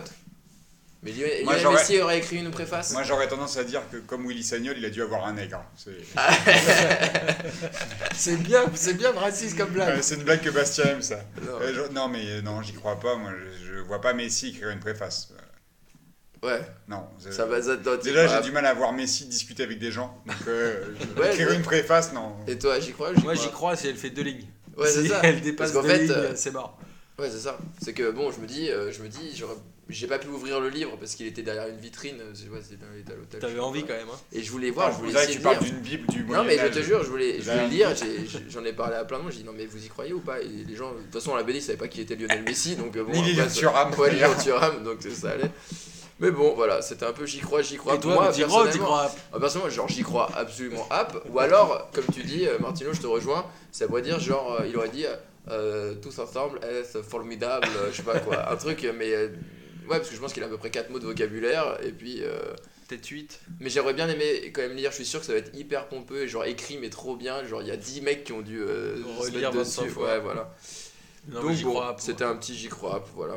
Mais Lionel Moi, Lionel j'aurais- Messi aurait écrit une préface Moi j'aurais tendance à dire que comme Willy Sagnol, il a dû avoir un nègre. C'est (laughs) C'est bien, c'est bien raciste comme blague. C'est une blague que Bastien aime ça. Non. Euh, je- Non mais euh, non, j'y crois pas. Moi, je, je vois pas Messi écrire une préface. Ouais, Non. ça va doit- Déjà, j'ai du mal à voir Messi discuter avec des gens. Donc, euh, Ouais, écrire une préface, non. Et toi, j'y crois Moi, j'y crois. si elle fait deux lignes. Ouais, c'est ça. elle dépasse Parce deux fait, lignes, euh, c'est mort. Ouais, c'est ça. C'est que bon, je me dis, euh, je me dis, j'ai pas pu ouvrir le livre parce qu'il était derrière une vitrine. Je sais pas à l'hôtel. T'avais envie quand même. Hein. Et je voulais voir, je voulais que essayer tu de parles d'une bible du Non mais je te jure, je voulais, je voulais lire, j'en ai parlé à plein de monde, j'ai dit non mais vous y croyez ou pas? Et les gens, de toute façon la BD ils savaient pas qui était Lionel Messi, donc euh, bon, Lilian Thuram, Ouais. Thuram, donc ça allait. Mais bon, voilà, c'était un peu j'y crois, j'y crois. Et toi, Moi, t'y crois t'y personnellement- crois ah, personnellement, genre j'y crois absolument app. Ou alors, comme tu dis, euh, Martino, je te rejoins, ça pourrait dire genre, euh, il aurait dit euh, tous ensemble, est formidable, je sais pas quoi, un truc, mais euh, ouais, parce que je pense qu'il a à peu près 4 mots de vocabulaire, et puis. euh, Peut-être 8. mais j'aimerais bien aimer quand même lire, je suis sûr que ça va être hyper pompeux et genre écrit mais trop bien, genre il y a 10 mecs qui ont dû se Relire mettre 25 dessus. fois. Ouais, voilà. Non, Donc bon, c'était un petit j'y crois, voilà.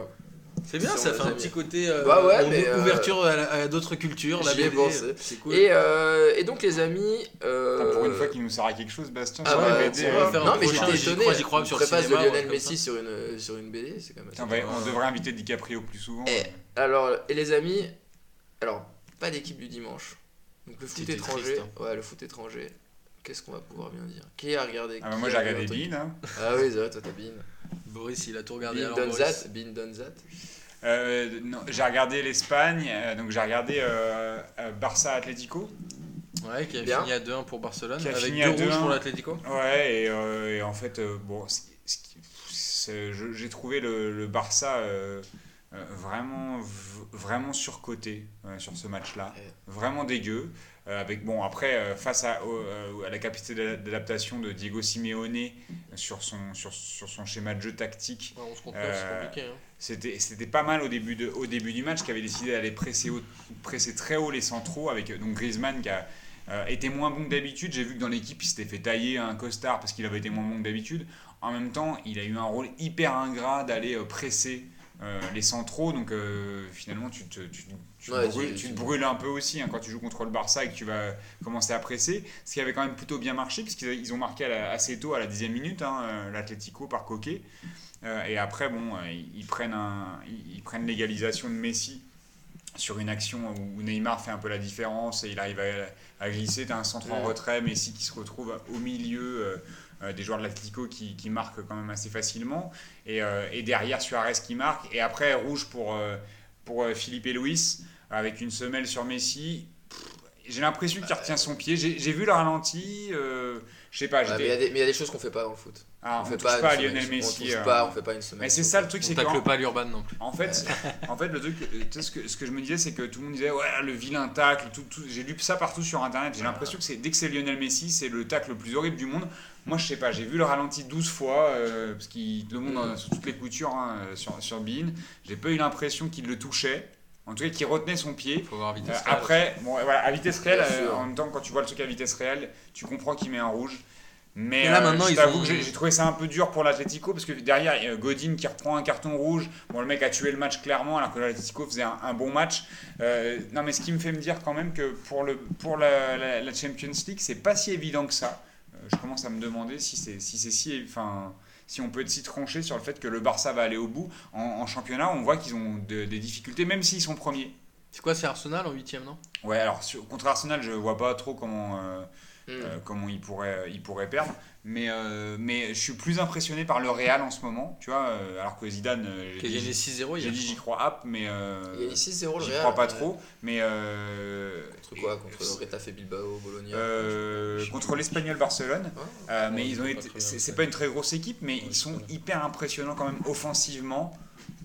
C'est bien, ça fait un petit côté euh, Bah ouais, on- mais, euh, ouverture à, d'autres cultures, la j'y ai BD. pensé. C'est cool. Et, euh, et donc les amis... euh, Pour une fois qu'il nous sert à quelque chose, Bastien, Ah sur la ouais, BD. non mais j'étais j'y étonné, crois, j'y crois, sur le préface de Lionel Messi comme ça. sur une, sur une BD, c'est quand même assez on, devrait inviter DiCaprio plus souvent. Eh, Alors, et les amis, alors, pas d'équipe du dimanche. Donc le foot étranger, triste, hein. ouais, le foot étranger, qu'est-ce qu'on va pouvoir bien dire? Qui a regardé? Ah bah, moi j'ai regardé Bean. Hein. Ah oui, c'est vrai, toi t'as Bean. Boris, il a tout regardé. Alors, done Boris. that, Bean done that. Euh, non, j'ai regardé l'Espagne, euh, donc j'ai regardé euh, euh, Barça Atlético. Ouais, qui a Bien. fini à 2-1 pour Barcelone, Qui a avec fini deux à rouges 2-1. pour l'Atlético. Ouais, et, euh, et en fait, euh, bon, j'ai trouvé le, le Barça vraiment, vraiment surcoté euh, sur ce match-là. Ouais. Vraiment dégueu. Euh, avec, bon, après, euh, face à, euh, à la capacité d'a- d'adaptation de Diego Simeone sur son, sur, sur son schéma de jeu tactique, Ouais, Euh, hein. c'était pas mal au début, de, au début du match, qui avait décidé d'aller presser, haut- presser très haut les centraux, avec donc Griezmann qui a euh, été moins bon que d'habitude. J'ai vu que dans l'équipe, il s'était fait tailler un costard parce qu'il avait été moins bon que d'habitude. En même temps, il a eu un rôle hyper ingrat d'aller presser euh, les centraux, donc euh, finalement, tu te, tu, tu Ouais, brûles, tu- tu te tu- brûles un peu aussi hein, quand tu joues contre le Barça et que tu vas commencer à presser. Ce qui avait quand même plutôt bien marché, puisqu'ils ils ont marqué la- assez tôt, à la dixième minute, hein, euh, l'Atlético par Coquet. Euh, et après, bon, ils, ils prennent, un, ils, ils prennent l'égalisation de Messi sur une action où Neymar fait un peu la différence et il arrive à, à glisser. Tu as un centre en retrait, Messi qui se retrouve au milieu des joueurs de l'Atlético qui, qui marquent quand même assez facilement. Et, euh, derrière, Suarez qui marque. Et après, rouge pour, euh, euh, Philippe et Luis avec une semelle sur Messi. J'ai l'impression qu'il retient son pied. J'ai vu le ralenti. Je sais pas, Ouais, mais il y, j'étais. a des- mais il y a des choses qu'on fait pas dans le foot. Ah, on on fait touche pas, pas à Lionel semaine, Messi. On touche euh, pas, on fait pas une semaine. mais c'est ça le truc, On c'est que pas l'Urban non plus. en fait, (laughs) en fait, le truc, euh, tu sais, ce que, ce que je me disais, c'est que tout le monde disait, ouais, le vilain tacle, tout, tout- j'ai lu ça partout sur internet. J'ai l'impression que c'est, dès que c'est Lionel Messi, c'est le tacle le plus horrible du monde. Moi, je sais pas, j'ai vu le ralenti 12 fois, euh, parce qu'il le monde euh, sur toutes les coutures hein, euh, sur, sur Bean. J'ai pas eu l'impression qu'il le touchait, en tout cas qu'il retenait son pied. Faut voir Euh, vitesse. après, bon, voilà, à vitesse réelle, euh, en même temps, quand tu vois le truc à vitesse réelle, tu comprends qu'il met un rouge. Mais, Mais là, euh, maintenant, je t'avoue ont- que j'ai trouvé ça un peu dur pour l'Atletico parce que derrière, il y a Godin qui reprend un carton rouge. Bon, le mec a tué le match clairement alors que l'Atletico faisait un, un bon match. Euh, non, mais ce qui me fait me dire quand même que pour, le, pour la, la- la Champions League, c'est pas si évident que ça. Euh, je commence à me demander si c'est si, c'est si, enfin, si on peut être si tranché sur le fait que le Barça va aller au bout. En, en championnat, on voit qu'ils ont de- des difficultés, même s'ils sont premiers. C'est quoi, c'est Arsenal en 8 non? Ouais, alors sur- contre Arsenal, je vois pas trop comment, euh, Hmm. euh, comment ils pourraient, ils pourraient perdre. Mais, euh, mais je suis plus impressionné par le Real en ce moment, tu vois, euh, alors que Zidane, euh, j'ai dit, 6-0 j'ai dit j'y crois. hop, mais euh, Il y a eu 6-0 le j'y Real. crois pas trop. Mais euh, Contre quoi? Contre Retafe Bilbao, Bologna euh, contre l'Espagnol Barcelone, Ah, mais ils ont été, c'est pas une très grosse équipe, mais ils sont hyper impressionnants quand même offensivement.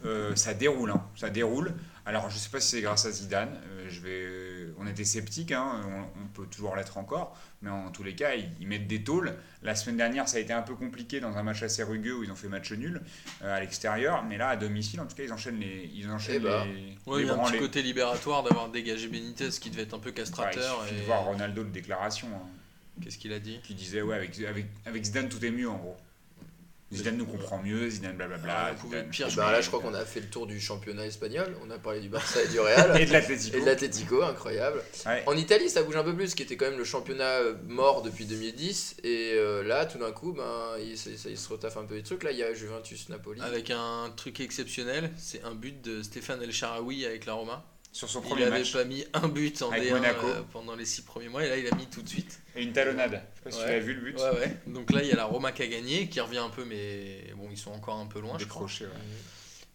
Euh, ça déroule, hein, ça déroule. Alors je sais pas si c'est grâce à Zidane. euh, je vais, on était sceptiques, hein, on, on peut toujours l'être encore, mais en tous les cas ils, ils mettent des tôles. La semaine dernière ça a été un peu compliqué dans un match assez rugueux où ils ont fait match nul euh, à l'extérieur, mais là à domicile en tout cas ils enchaînent les, ils enchaînent Eh bah. les, Ouais, les il y a un petit côté libératoire d'avoir dégagé Benitez qui devait être un peu Ouais, castrateur. il suffit et... de voir Ronaldo de déclaration. hein. Qu'est-ce qu'il a dit? Qui disait ouais avec, avec, avec Zidane tout est mieux en gros. Zidane nous comprend mieux, Zidane blablabla. Ah, Zidane- pire, là, je crois qu'on a fait le tour du championnat espagnol. On a parlé du Barça et du Real. (laughs) Et de l'Atlético. Et de l'Atletico, incroyable. Ouais. En Italie, ça bouge un peu plus, qui était quand même le championnat euh, mort depuis 2010. Et euh, là, tout d'un coup, ben, il, ça, ça- il se retaffe un peu les trucs. Là, il y a Juventus Napoli. Avec un truc exceptionnel, c'est un but de Stéphane El Sharaoui avec la Roma. Sur son Il premier avait match. pas mis un but en Avec D1 Monaco. euh, pendant les 6 premiers mois et là il a mis tout de suite. Et une talonnade. Je sais pas si Ouais. tu l'as vu le but. Ouais ouais. Donc là il y a la Roma qui a gagné, qui revient un peu mais bon ils sont encore un peu loin je crois. Décroché.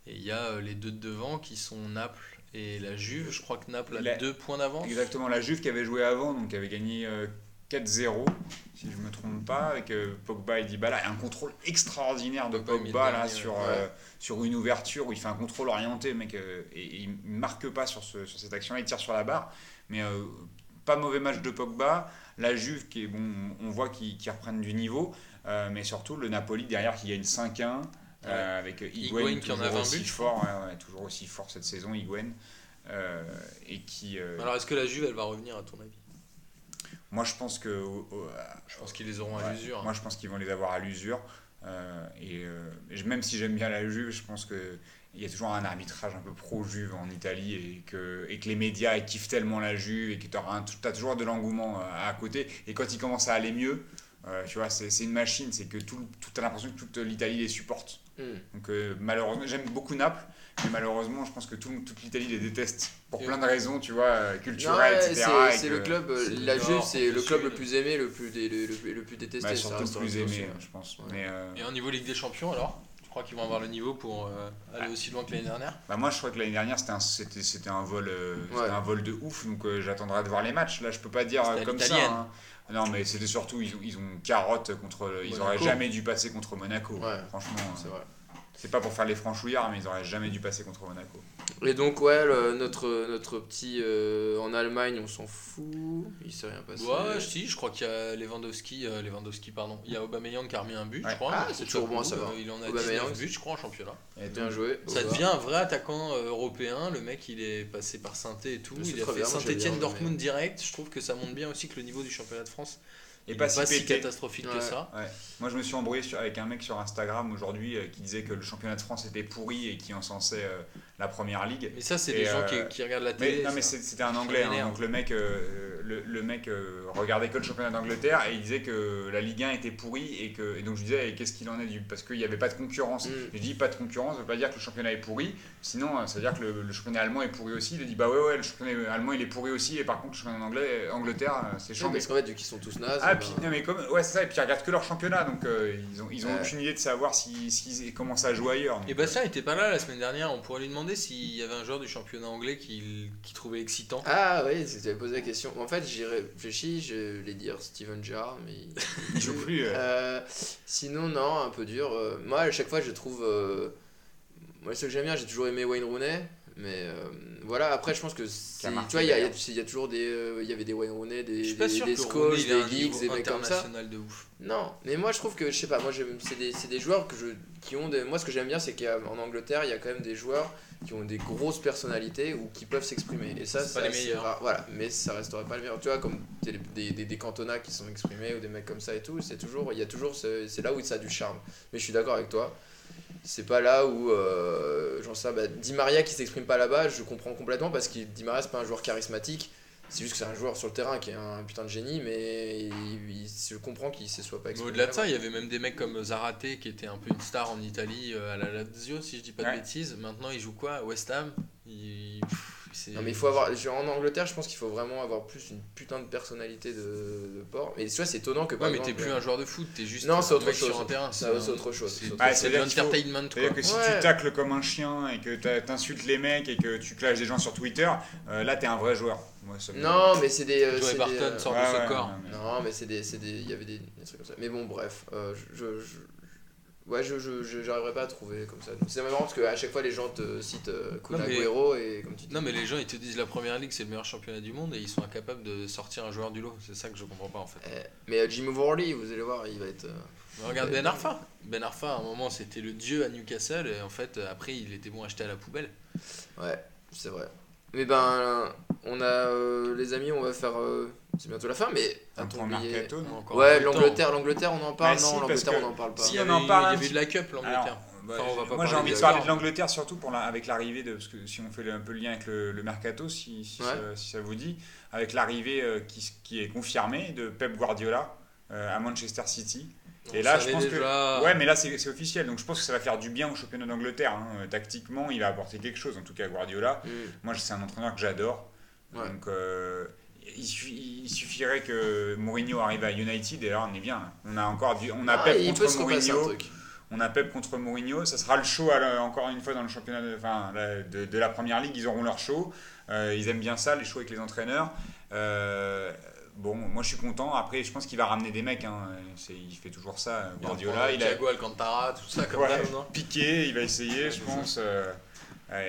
Et il y a euh, les deux de devant qui sont Naples et la Juve. Je crois que Naples a La- deux points d'avance. Exactement, la Juve qui avait joué avant, donc qui avait gagné euh, 4-0, si je me trompe pas, avec euh, Pogba et Dybala, et un contrôle extraordinaire de Pogba, là, dernier, sur, ouais. Sur une ouverture où il fait un contrôle orienté, mec, euh, et, et il ne marque pas sur, ce, sur cette action-là, il tire sur la barre, mais euh, pas mauvais match de Pogba. La Juve, qui est bon, on voit qu'ils qu'ils reprennent du niveau, euh, mais surtout le Napoli derrière qui gagne 5-1. euh, avec Higuain, Higuain qui en a toujours 20 aussi buts, fort, ouais, toujours aussi fort cette saison, Higuain, et qui, Alors est-ce que la Juve elle va revenir à ton avis? Moi je pense que Je pense qu'ils les auront à l'usure. hein. Moi, je pense qu'ils vont les avoir à l'usure. Euh, et euh, même si j'aime bien la Juve, je pense que il y a toujours un arbitrage un peu pro-Juve en Italie et que, et que les médias kiffent tellement la Juve et que tu as, toujours de l'engouement euh, à côté. Et quand ils commencent à aller mieux, euh, tu vois, c'est une machine, c'est que tout, tout as l'impression que toute l'Italie les supporte. Hmm. Donc euh, malheureusement, j'aime beaucoup Naples, mais malheureusement, je pense que tout- toute l'Italie les déteste pour Et- plein de raisons, tu vois, euh, culturelles, ouais, etc. c'est et c'est le club, euh, la le Juve, c'est le club le plus aimé, le plus, dé- le, le- le plus détesté. bah, surtout le plus aimé, aussi, je pense. Ouais. Mais, euh, Et au niveau Ligue des Champions alors Tu crois qu'ils vont avoir le niveau pour euh, aller aussi loin que l'année dernière? Bah moi je crois que l'année dernière c'était un, c'était, c'était un vol euh, Ouais. un vol de ouf donc euh, j'attendrai de voir les matchs là je peux pas dire euh, comme ça hein. non mais c'était surtout ils ont, ils ont carotte contre ils Monaco. auraient jamais dû passer contre Monaco Ouais. franchement C'est euh, vrai. C'est pas pour faire les franchouillards mais ils auraient jamais dû passer contre Monaco Et donc, ouais, le- notre, notre petit. euh, en Allemagne, on s'en fout. Il s'est rien passé. Ouais, si, je crois qu'il y a Lewandowski, euh, Lewandowski pardon. Il y a Aubameyang qui a remis un but, Ouais. je crois. Ah, c'est toujours bon à cool. savoir. Euh, Il en a Aubameyang, 19 buts, je crois, en championnat. Et Bien donc, joué. Ça devient un vrai attaquant euh, européen. Le mec, il est passé par saint et tout. Il a fait bien, moi, j'aime Saint-Etienne bien Dortmund direct. Je trouve que ça montre bien aussi que le niveau du championnat de France et pas si pas si pété. catastrophique Ouais. que ça. Ouais. Moi, je me suis embrouillé sur- avec un mec sur Instagram aujourd'hui euh, qui disait que le championnat de France était pourri et qui encensait euh, la première ligue. Mais ça, c'est des gens euh, qui, qui regardent la Mais, télé. non, mais c'était un anglais, hein, donc le mec, euh, le, le mec euh, regardait que le championnat d'Angleterre et il disait que la Ligue 1 était pourrie et que et donc je disais qu'est-ce qu'il en est du parce qu'il n'y avait pas de concurrence. Mm. Je dis pas de concurrence, ça veut pas dire que le championnat est pourri, sinon euh, ça veut dire que le, le championnat allemand est pourri aussi. Il a dit bah ouais ouais le championnat allemand il est pourri aussi et par contre le championnat anglais, Angleterre euh, c'est Ouais, chiant. parce qu'en fait, vu qu'ils sont tous nazes. Ah, puis, non, mais comme, ouais, c'est ça, et puis ils regardent que leur championnat, donc euh, ils ont, ils ont Ouais. aucune idée de savoir si, si, comment ça joue ailleurs. donc, Et Bastien était pas là la semaine dernière. On pourrait lui demander s'il y avait un joueur du championnat anglais qu'il qu'il trouvait excitant. Ah oui, tu avais posé la question. En fait, j'ai réfléchi, je voulais dire Steven Gerrard, mais (laughs) il, Il joue plus, euh. Euh, sinon, non, un peu dur. Euh, moi, à chaque fois, je trouve. euh, moi, ce que j'aime bien, j'ai toujours aimé Wayne Rooney. Mais euh, voilà, après, je pense que. Tu vois, il y, a- toujours des. euh, Il y avait des Wayne Rooney, des, Je suis pas des, des a des des mecs comme ça. de ouf. Non, mais moi je trouve que, je sais pas, moi c'est des, c'est des joueurs que je, qui ont des, moi ce que j'aime bien c'est qu'en Angleterre il y a quand même des joueurs qui ont des grosses personnalités ou qui peuvent s'exprimer et ça C'est pas les meilleurs. rare. voilà mais ça resterait pas le meilleur tu vois comme des, des, des, des Cantona qui sont exprimés ou des mecs comme ça et tout c'est toujours il y a toujours ce- c'est là où ça a du charme mais je suis d'accord avec toi c'est pas là où euh, j'en sais bah, Di Maria qui s'exprime pas là-bas je comprends complètement parce que Di Maria c'est pas un joueur charismatique c'est juste que c'est un joueur sur le terrain qui est un putain de génie mais il- il- je comprends qu'il ne soit pas exprimé au-delà de ça, il y avait même des mecs comme Zarate qui était un peu une star en Italie euh, à la Lazio, si je dis pas de Ouais. bêtises. Maintenant, il joue quoi? West Ham? Il... Non mais il faut avoir en Angleterre je pense qu'il faut vraiment avoir plus une putain de personnalité de, de porc mais tu vois c'est étonnant que par Ouais, mais t'es plus un joueur de foot, t'es juste Non, un c'est autre mec chose. sur un terrain. Un- c'est autre chose, C'est de l'entertainment. C'est-à-dire que si tu tacles comme un chien et que t'insultes les mecs et que tu clashes des gens sur Twitter, euh, là t'es un vrai joueur. Moi, ça me- non mais c'est des, euh, Joey Barton des, euh, sort Ouais, de ce ouais, corps. non, mais- c'est des il y avait des, des trucs comme ça mais bon bref euh, je, je- ouais je j'arriverai pas à trouver comme ça c'est marrant parce que à chaque fois les gens te citent euh, Kun Agüero et comme tu dis Non mais les gens ils te disent la première ligue c'est le meilleur championnat du monde et ils sont incapables de sortir un joueur du lot. C'est ça que je comprends pas en fait. Eh, mais euh, Jimmy Varley vous allez voir il va être euh, Mais regarde Ben Arfa. Ben Arfa à un moment c'était le dieu à Newcastle et en fait après il était bon acheté à la poubelle. Ouais, c'est vrai. Mais ben, on a euh, les amis, on va faire. euh, c'est bientôt la fin, mais Un point oublié mercato, non encore un Ouais, peu de temps. l'Angleterre, l'Angleterre, on en parle. Bah, si, non, parce l'Angleterre, que- on en parle pas. si, Il y on en parle, Il y avait de la cup l'Angleterre. Alors, bah, Enfin, on va pas moi j'ai parler envie de de parler de l'Angleterre surtout pour la- avec l'arrivée de parce que si on fait le- un peu le lien avec le, le mercato si, si, Ouais. ça, si ça vous dit avec l'arrivée euh, qui, qui est confirmée de Pep Guardiola euh, à Manchester City On et là je pense déjà- que ouais mais là c'est officiel donc je pense que ça va faire du bien au championnat d'Angleterre hein. Euh, tactiquement il va apporter quelque chose en tout cas Guardiola Mm. moi c'est un entraîneur que j'adore Ouais. donc euh, il, suffi- il suffirait que Mourinho arrive à United et là on est bien on a encore du on a Ah, Pep contre Mourinho on a Pep contre Mourinho. Ça sera le show la- encore une fois dans le championnat de, enfin, la- de, de la première ligue. Ils auront leur show. Euh, ils aiment bien ça, les shows avec les entraîneurs. Euh, bon, moi je suis content. Après, je pense qu'il va ramener des mecs. hein. Il fait toujours ça, Guardiola. Il a Thiago Alcantara, tout ça, comme Ouais. non? Piqué, il va essayer, je pense. Euh,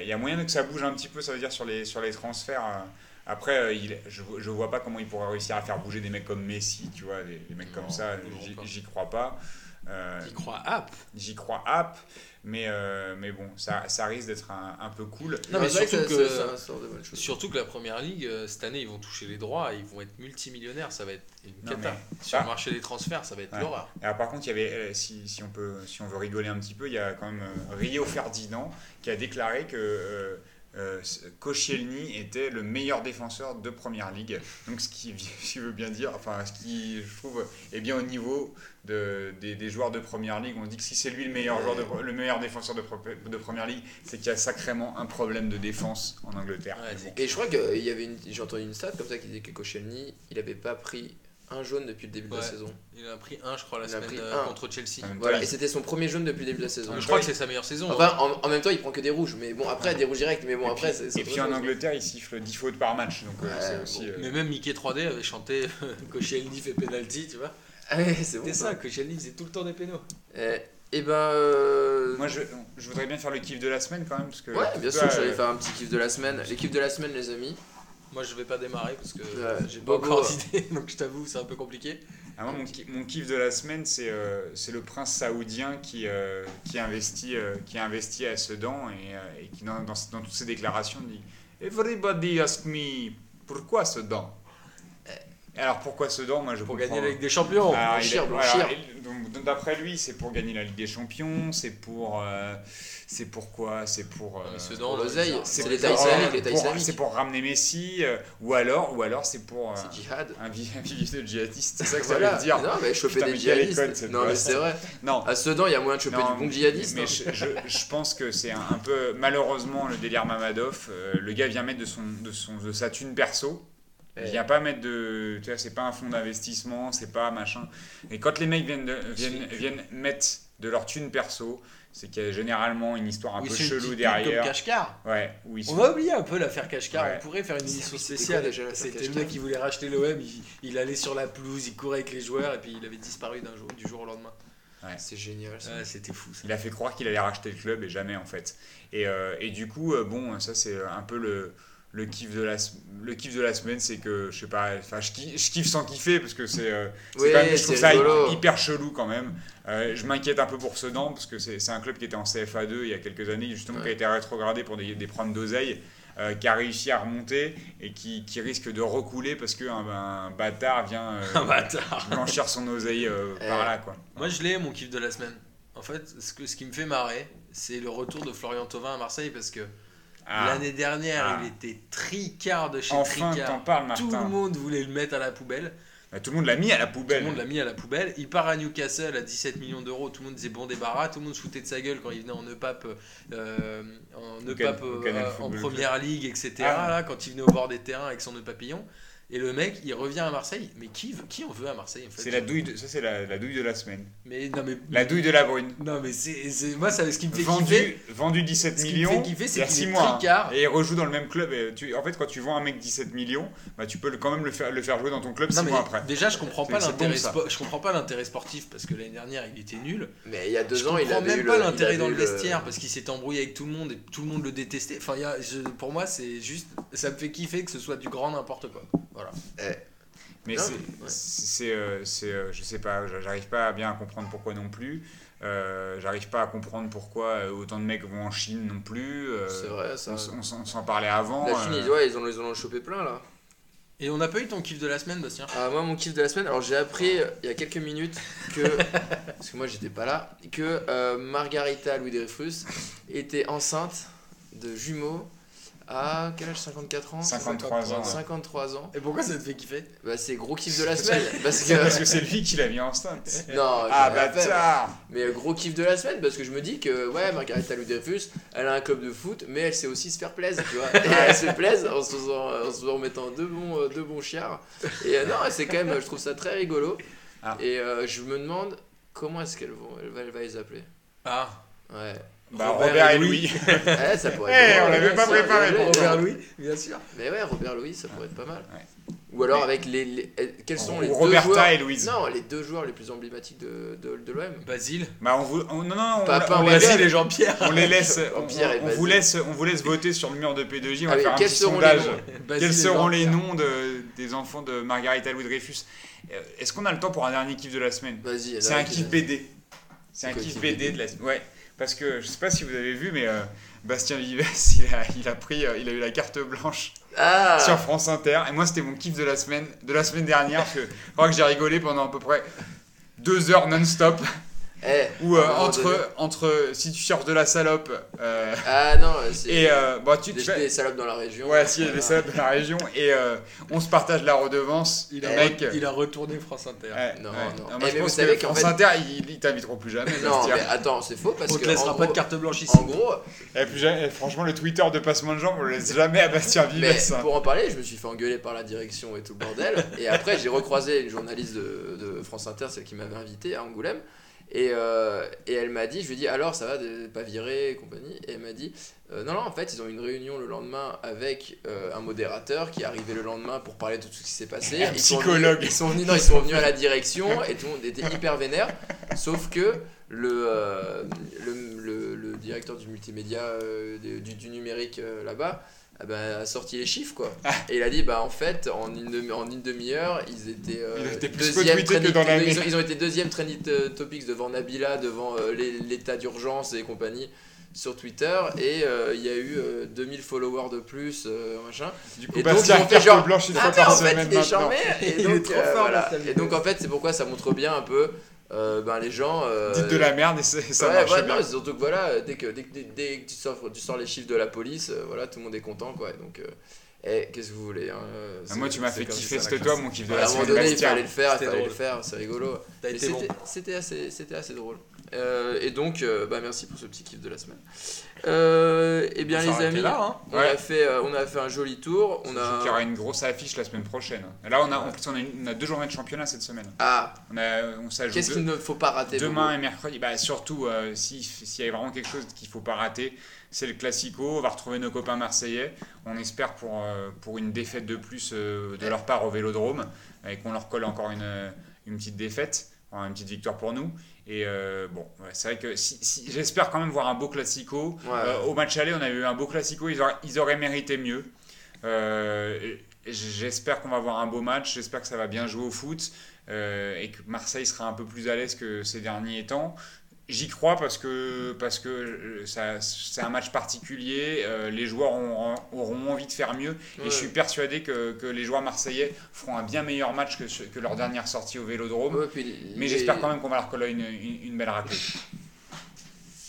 Il y a moyen que ça bouge un petit peu, ça veut dire sur les, sur les transferts. euh. Après, euh, il, je, je vois pas comment il pourrait réussir à faire bouger des mecs comme Messi, tu vois, des, des mecs Non, comme ça, j'y- vont pas. J'y crois. Euh, Il croit app. J'y crois app, mais, euh, mais bon, ça, ça risque d'être un, un peu cool. Non, mais surtout que- ça- ça de. Surtout que la première ligue, euh, cette année, ils vont toucher les droits, ils vont être multimillionnaires, ça va être une Non, cata. Sur le marché des transferts, ça va être Ouais. l'horreur. Alors, par contre, il y avait, si, si, on peut, si on veut rigoler un petit peu, il y a quand même Rio Ferdinand qui a déclaré que euh, euh, Koscielny était le meilleur défenseur de première ligue. Donc, ce qui, ce qui veut bien dire, enfin, ce qui, je trouve, est bien au niveau de, des, des joueurs de première ligue. On dit que si c'est lui le meilleur, joueur de, le meilleur défenseur de, première ligue, c'est qu'il y a sacrément un problème de défense en Angleterre. Ouais, bon. Et je crois qu'il y avait une. J'ai entendu une stat comme ça qui disait que Koscielny, il avait pas pris un jaune depuis le début de la saison. Il en a pris un, je crois, la Il en a semaine pris euh, un. contre Chelsea. Voilà, il- et c'était son premier jaune depuis le début de la saison. Je crois que c'est sa meilleure saison. hein. Enfin, en, en même temps, il prend que des rouges, mais bon, après, des rouges directs, mais bon, et après, c'est. et puis en chose. Angleterre, il siffle 10 fautes par match. Donc, euh, Ouais, c'est bon. aussi. euh, Mais même Mickey 3D avait chanté (laughs) Koscielny fait penalty, tu vois. Ah ouais, c'est bon. C'était ça, Koscielny faisait tout le temps des pénaux. Eh, Et ben. euh, Moi, je, je voudrais bien faire le kiff de la semaine quand même. Parce que, Ouais, bien sûr, vois, j'allais euh, faire un petit kiff de la semaine. Les kiffs de la semaine, les amis. Moi, je vais pas démarrer parce que Ouais, j'ai pas Bobo, encore euh, d'idée, (laughs) donc je t'avoue, c'est un peu compliqué. ah, moi, mon, ki- mon kiff de la semaine, c'est euh, c'est le prince saoudien qui, euh, qui, investit, euh, qui a investi à Sedan et, euh, et qui, dans, dans, dans toutes ses déclarations, dit Everybody ask me pourquoi Sedan? Alors pourquoi Sedan Moi, je Pour comprends- gagner la Ligue des Champions. Alors, il Blanchir, est- blanchir. voilà, il- donc, donc, D'après lui, c'est pour gagner la Ligue des Champions, c'est pour. euh, c'est pourquoi C'est pour. euh, Pour Sedan, l'oseille, c'est pour- l'État pour- islamique, l'État pour- islamique. C'est pour ramener Messi, euh, ou alors, ou alors c'est pour euh, C'est djihad. un, vi- un vivier de djihadistes. C'est ça que ça Voilà. veut dire. Non, mais choper Putain, des mais quelle djihadistes. école, cette Non, mais boîte. c'est vrai. Non, À Sedan, il y a moyen de choper non, du bon djihadiste. mais hein. je, je, je pense que c'est un, un peu malheureusement le délire Mamadov. euh, le gars vient mettre de son de son de sa thune perso. Il Eh. vient pas mettre de, tu vois, c'est pas un fonds d'investissement, c'est pas machin. Et quand les mecs viennent de- viennent viennent mettre de leur thune perso, c'est qu'il y a généralement une histoire un Oui, peu chelou derrière. Comme Kashkar. Ouais, où ils On va oublier un peu l'affaire Kashkar. Ouais. On pourrait faire une émission c'était spéciale. C'était le mec qui voulait racheter l'OM. Il, il allait sur la pelouse, il courait avec les joueurs et puis il avait disparu d'un jour, du jour au lendemain. C'est génial. ça. Ouais, C'était fou ça. Il a fait croire qu'il allait racheter le club et jamais en fait. Et, euh, et du coup, euh, bon, ça c'est un peu le, le, kiff, de la, le kiff de la semaine, c'est que je sais pas, enfin je, kiffe- je kiffe sans kiffer parce que c'est euh, Oui, quand même, je trouve ça hyper chelou quand même. Euh, je m'inquiète un peu pour Sedan parce que c'est c'est un club qui était en CFA2 il y a quelques années, justement, qui a été rétrogradé pour des, des problèmes d'oseille. euh, qui a réussi à remonter et qui, qui risque de recouler parce qu'un un bâtard vient euh, (laughs) Un bâtard. blanchir son oseille euh, Eh. par là quoi. Moi, je l'ai, mon kiff de la semaine. En fait, ce, que, ce qui me fait marrer, c'est le retour de Florian Thauvin à Marseille parce que Ah, l'année dernière, Ah. il était tricard de chez enfin tricard. parles Martin. Tout le monde voulait le mettre à la poubelle. Bah, tout le monde l'a mis à la Tout poubelle. le monde l'a mis à la poubelle. Il part à Newcastle à 17 millions d'euros. Tout le monde disait bon débarras. Tout le monde se foutait de sa gueule quand il venait en EPAP, euh, en, EPAP, Can- euh, en première ligue, etc. Ah. là, quand il venait au bord des terrains avec son nœud papillon. Et le mec, il revient à Marseille. Mais qui, veut- qui en veut à Marseille en fait? C'est la douille, de, ça c'est la, la douille de la semaine. Mais non, mais La douille de la brune. non, mais c'est c'est- moi ça, ce qui me fait Vendu, kiffer. vendu 17 Ce qui me millions fait kiffer, c'est qu'il 6 est mois. hein. tricard. Et il rejoue dans le même club. Et tu, en fait, quand tu vends un mec 17 millions, bah, tu peux le- quand même le faire, le faire jouer dans ton club 6 Non, mais mois après. déjà je comprends pas l'intérêt bon, je comprends pas l'intérêt sportif parce que l'année dernière il était nul Mais il y a deux je ans, il avait même eu pas le- l'intérêt dans le vestiaire parce qu'il s'est embrouillé avec tout le monde et tout le monde le détestait. Enfin, il y a- je- pour moi, c'est juste. Ça me fait kiffer que ce soit du grand n'importe quoi. Voilà. Mais Non, c'est, ouais. c'est, euh, euh, je sais pas, j'arrive pas à bien comprendre pourquoi non plus. Euh, j'arrive pas à comprendre pourquoi autant de mecs vont en Chine non plus. euh, C'est vrai, ça. on, s'en- on s'en parlait avant. La Chine, euh, ils, ouais, ils, en, ils en ont chopé plein là. Et on n'a pas eu ton kiff de la semaine, Bastien? Ah, moi, mon kiff de la semaine, alors j'ai appris il y a quelques minutes que. (laughs) parce que moi j'étais pas là, que euh, Margarita Louis Dreyfus était enceinte de jumeaux à quel âge? 54 ans? 53 ans. ouais. 53 ans. Et pourquoi ça te fait kiffer? Bah, c'est gros kiff de la semaine. parce que. c'est lui qui l'a mis enceinte. (laughs) Non, Ah bâtard Mais gros kiff de la semaine parce que je me dis que ouais Margarita Louis Dreyfus elle a un club de foot mais elle sait aussi se faire plaisir tu vois et elle se plaise en se faisant en se remettant deux bons euh, deux bons chiards et euh, non c'est quand même je trouve ça très rigolo Ah. et euh, je me demande comment est-ce qu'elle elle va les appeler Ah, Ouais. Bah, Robert Robert, et et Louis. Ouais, (laughs) ça pourrait Eh, être on l'avait pas sûr, préparé pour. Robert Louis, bien sûr. Mais ouais, Robert Louis, ça pourrait être pas mal. Ouais. Ou alors avec les, les- eh, quels sont Ou les deux Roberta joueurs et Louise. Non, les deux joueurs les plus emblématiques de, de, de l'OM. Basile. Bah, on vous... on- non, non, on, Pas- on pas les Basile et Jean-Pierre. (laughs) on les laisse, on, on- on vous laisse, on vous laisse voter sur le mur de P2J. On Ah va faire un quels petit seront les sondage. Quels seront les noms de, des enfants de Margarita Louis Dreyfus? Euh, Est-ce qu'on a le temps pour un dernier kiff de la semaine? Vas-y. C'est un kiff BD. C'est un kiff BD BD de la semaine. Ouais, parce que je sais pas si vous avez vu, mais euh, Bastien Vives, (laughs) il a, il a pris, euh, il a eu la carte blanche Ah sur France Inter. Et moi, c'était mon kiff de la semaine, de la semaine dernière, parce que je crois que j'ai rigolé pendant à peu près deux heures non-stop. Eh, à euh, entre, donné- entre si tu cherches de la salope euh, Ah non, c'est. et euh, bon, tu, des, tu fais- des salopes dans la région. Ouais, si, il y a des salopes de la région et euh, on se partage la redevance. Il a, Le mec, il a retourné France Inter. ouais, Non, ouais. non. moi, Eh, je pense savez que France fait- Inter, ils, t'inviteront plus jamais. Non, mais attends, c'est faux parce On que. te laissera pas de carte blanche ici. En gros, Et plus jamais- franchement, le Twitter de Passement de Jambes, on le laisse jamais à Bastien Vives. mais hein. pour en parler, je me suis fait engueuler par la direction et tout le bordel. et après, j'ai recroisé une journaliste de, de France Inter, celle qui m'avait invité à Angoulême. Et, euh, et elle m'a dit, je lui ai dit, alors ça va, de pas virer et compagnie. Et elle m'a dit, euh, non, non, en fait, ils ont eu une réunion le lendemain avec euh, un modérateur qui est arrivé le lendemain pour parler de tout ce qui s'est passé. (laughs) Un Ils sont psychologue. venus- ils sont venus, non, ils sont venus à la direction et tout le monde était hyper vénère. Sauf que le, le, le, le directeur du multimédia, du, du numérique là-bas, ah ben, a sorti les chiffres quoi. Et il a dit bah en fait en une demi, en une demi-heure ils étaient euh, Ils étaient plus deuxième retweetés que trending- dans l'année. ils, ont, ils ont été deuxième trending topics devant Nabila devant euh, l'état d'urgence et compagnie sur Twitter et euh, il y a eu euh, 2000 followers de plus euh, machin Du coup, et donc, ils ont fait genre, blanche une ah fois mais par en fait semaine il est maintenant. charmé et Il est donc, trop fort, voilà. Bastien et donc en fait c'est pourquoi ça montre bien un peu euh, ben, les gens euh, Dites de la merde et ça, ouais, marche ouais, bien. non, surtout que voilà, dès que, dès, que- dès- dès que tu, sors, tu sors les chiffres de la police, euh, voilà, tout le monde est content quoi. Et donc, euh, eh, qu'est-ce que vous voulez hein, euh, Ah, moi, tu m'as fait kiffer, classe. toi mon kiff de À la un moment semaine. donné, il fallait le faire, il fallait le faire, c'est rigolo. Bon. c'était- C'était assez, c'était assez drôle. Euh, et donc, euh, bah, merci pour ce petit kiff de la semaine. Euh, eh bien, On les amis, là, hein. on, Ouais. a fait, euh, on a fait un joli tour. On Il y a... aura une grosse affiche la semaine prochaine. Et là, on a, en plus, on a, une- on a deux journées de championnat cette semaine. Ah, On, a, on s'ajoute qu'est-ce qu'il ne faut pas rater Demain et mercredi, bah surtout, euh, si- s'il y a vraiment quelque chose qu'il ne faut pas rater, c'est le Classico. On va retrouver nos copains marseillais. On espère pour, euh, pour une défaite de plus euh, de leur part au Vélodrome et qu'on leur colle encore une, une petite défaite, enfin, une petite victoire pour nous. Et euh, bon, ouais, c'est vrai que si, si- j'espère quand même voir un beau Classico. Ouais. Euh, au match aller, on a eu un beau Classico. Ils auraient, ils auraient mérité mieux. Euh, j'espère qu'on va avoir un beau match. J'espère que ça va bien jouer au foot et que Marseille sera un peu plus à l'aise que ces derniers temps. J'y crois parce que parce que euh, ça- c'est un match particulier. euh, les joueurs ont- auront envie de faire mieux et je suis persuadé que, que les joueurs marseillais feront un bien meilleur match que, ce- que leur dernière sortie au Vélodrome. Ouais, puis Mais les- j'espère quand même qu'on va leur coller une, une, une belle raclée. (laughs)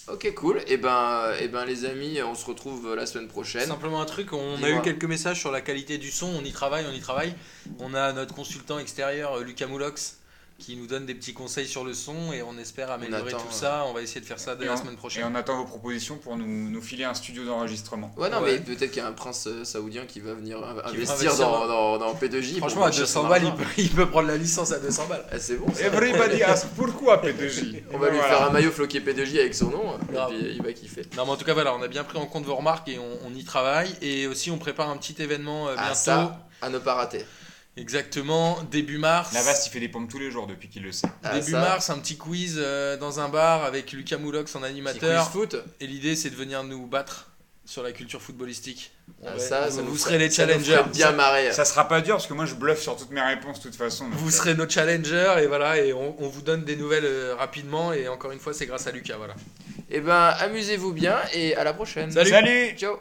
Ok, cool. Et ben, et ben, les amis, on se retrouve la semaine prochaine. Simplement un truc, on a eu quelques messages sur la qualité du son, on y travaille, on y travaille. On a notre consultant extérieur, euh, Lucas Moulox, qui nous donne des petits conseils sur le son et on espère améliorer attend, tout ça. On va essayer de faire ça dès Et la on- semaine Et prochaine. on attend vos propositions pour nous, nous filer un studio d'enregistrement. Ouais, non, Ouais. mais peut-être qu'il y a un prince euh, saoudien qui va venir euh, Qui investir dans, dans, dans P2J. pour Franchement, à chercher 200 son balles, il peut, il peut prendre la licence à 200 balles. Ah, c'est bon. ça. Everybody (laughs) asks pourquoi P2J On va lui Voilà. faire un maillot floqué P2J avec son nom, et puis il va kiffer. Non, mais en tout cas, voilà, on a bien pris en compte vos remarques et on, on y travaille. Et aussi, on prépare un petit événement euh, bientôt. Ah, ça, à ne pas rater. Exactement, début mars. Navas, il fait des pompes tous les jours depuis qu'il le sait. Ah, Début ça, mars, un petit quiz euh, dans un bar avec Lucas Moulox en petit animateur. quiz foot. Et l'idée, c'est de venir nous battre sur la culture footballistique. Ah, ça, vous, ça serez les ça challengers. bien marrer. Ça sera pas dur parce que moi je bluffe sur toutes mes réponses de toute façon. Vous euh, serez nos challengers et voilà, et on, on vous donne des nouvelles euh, rapidement. Et encore une fois, c'est grâce à Lucas. Voilà. Et ben, amusez-vous bien et à la prochaine. Salut. Salut Ciao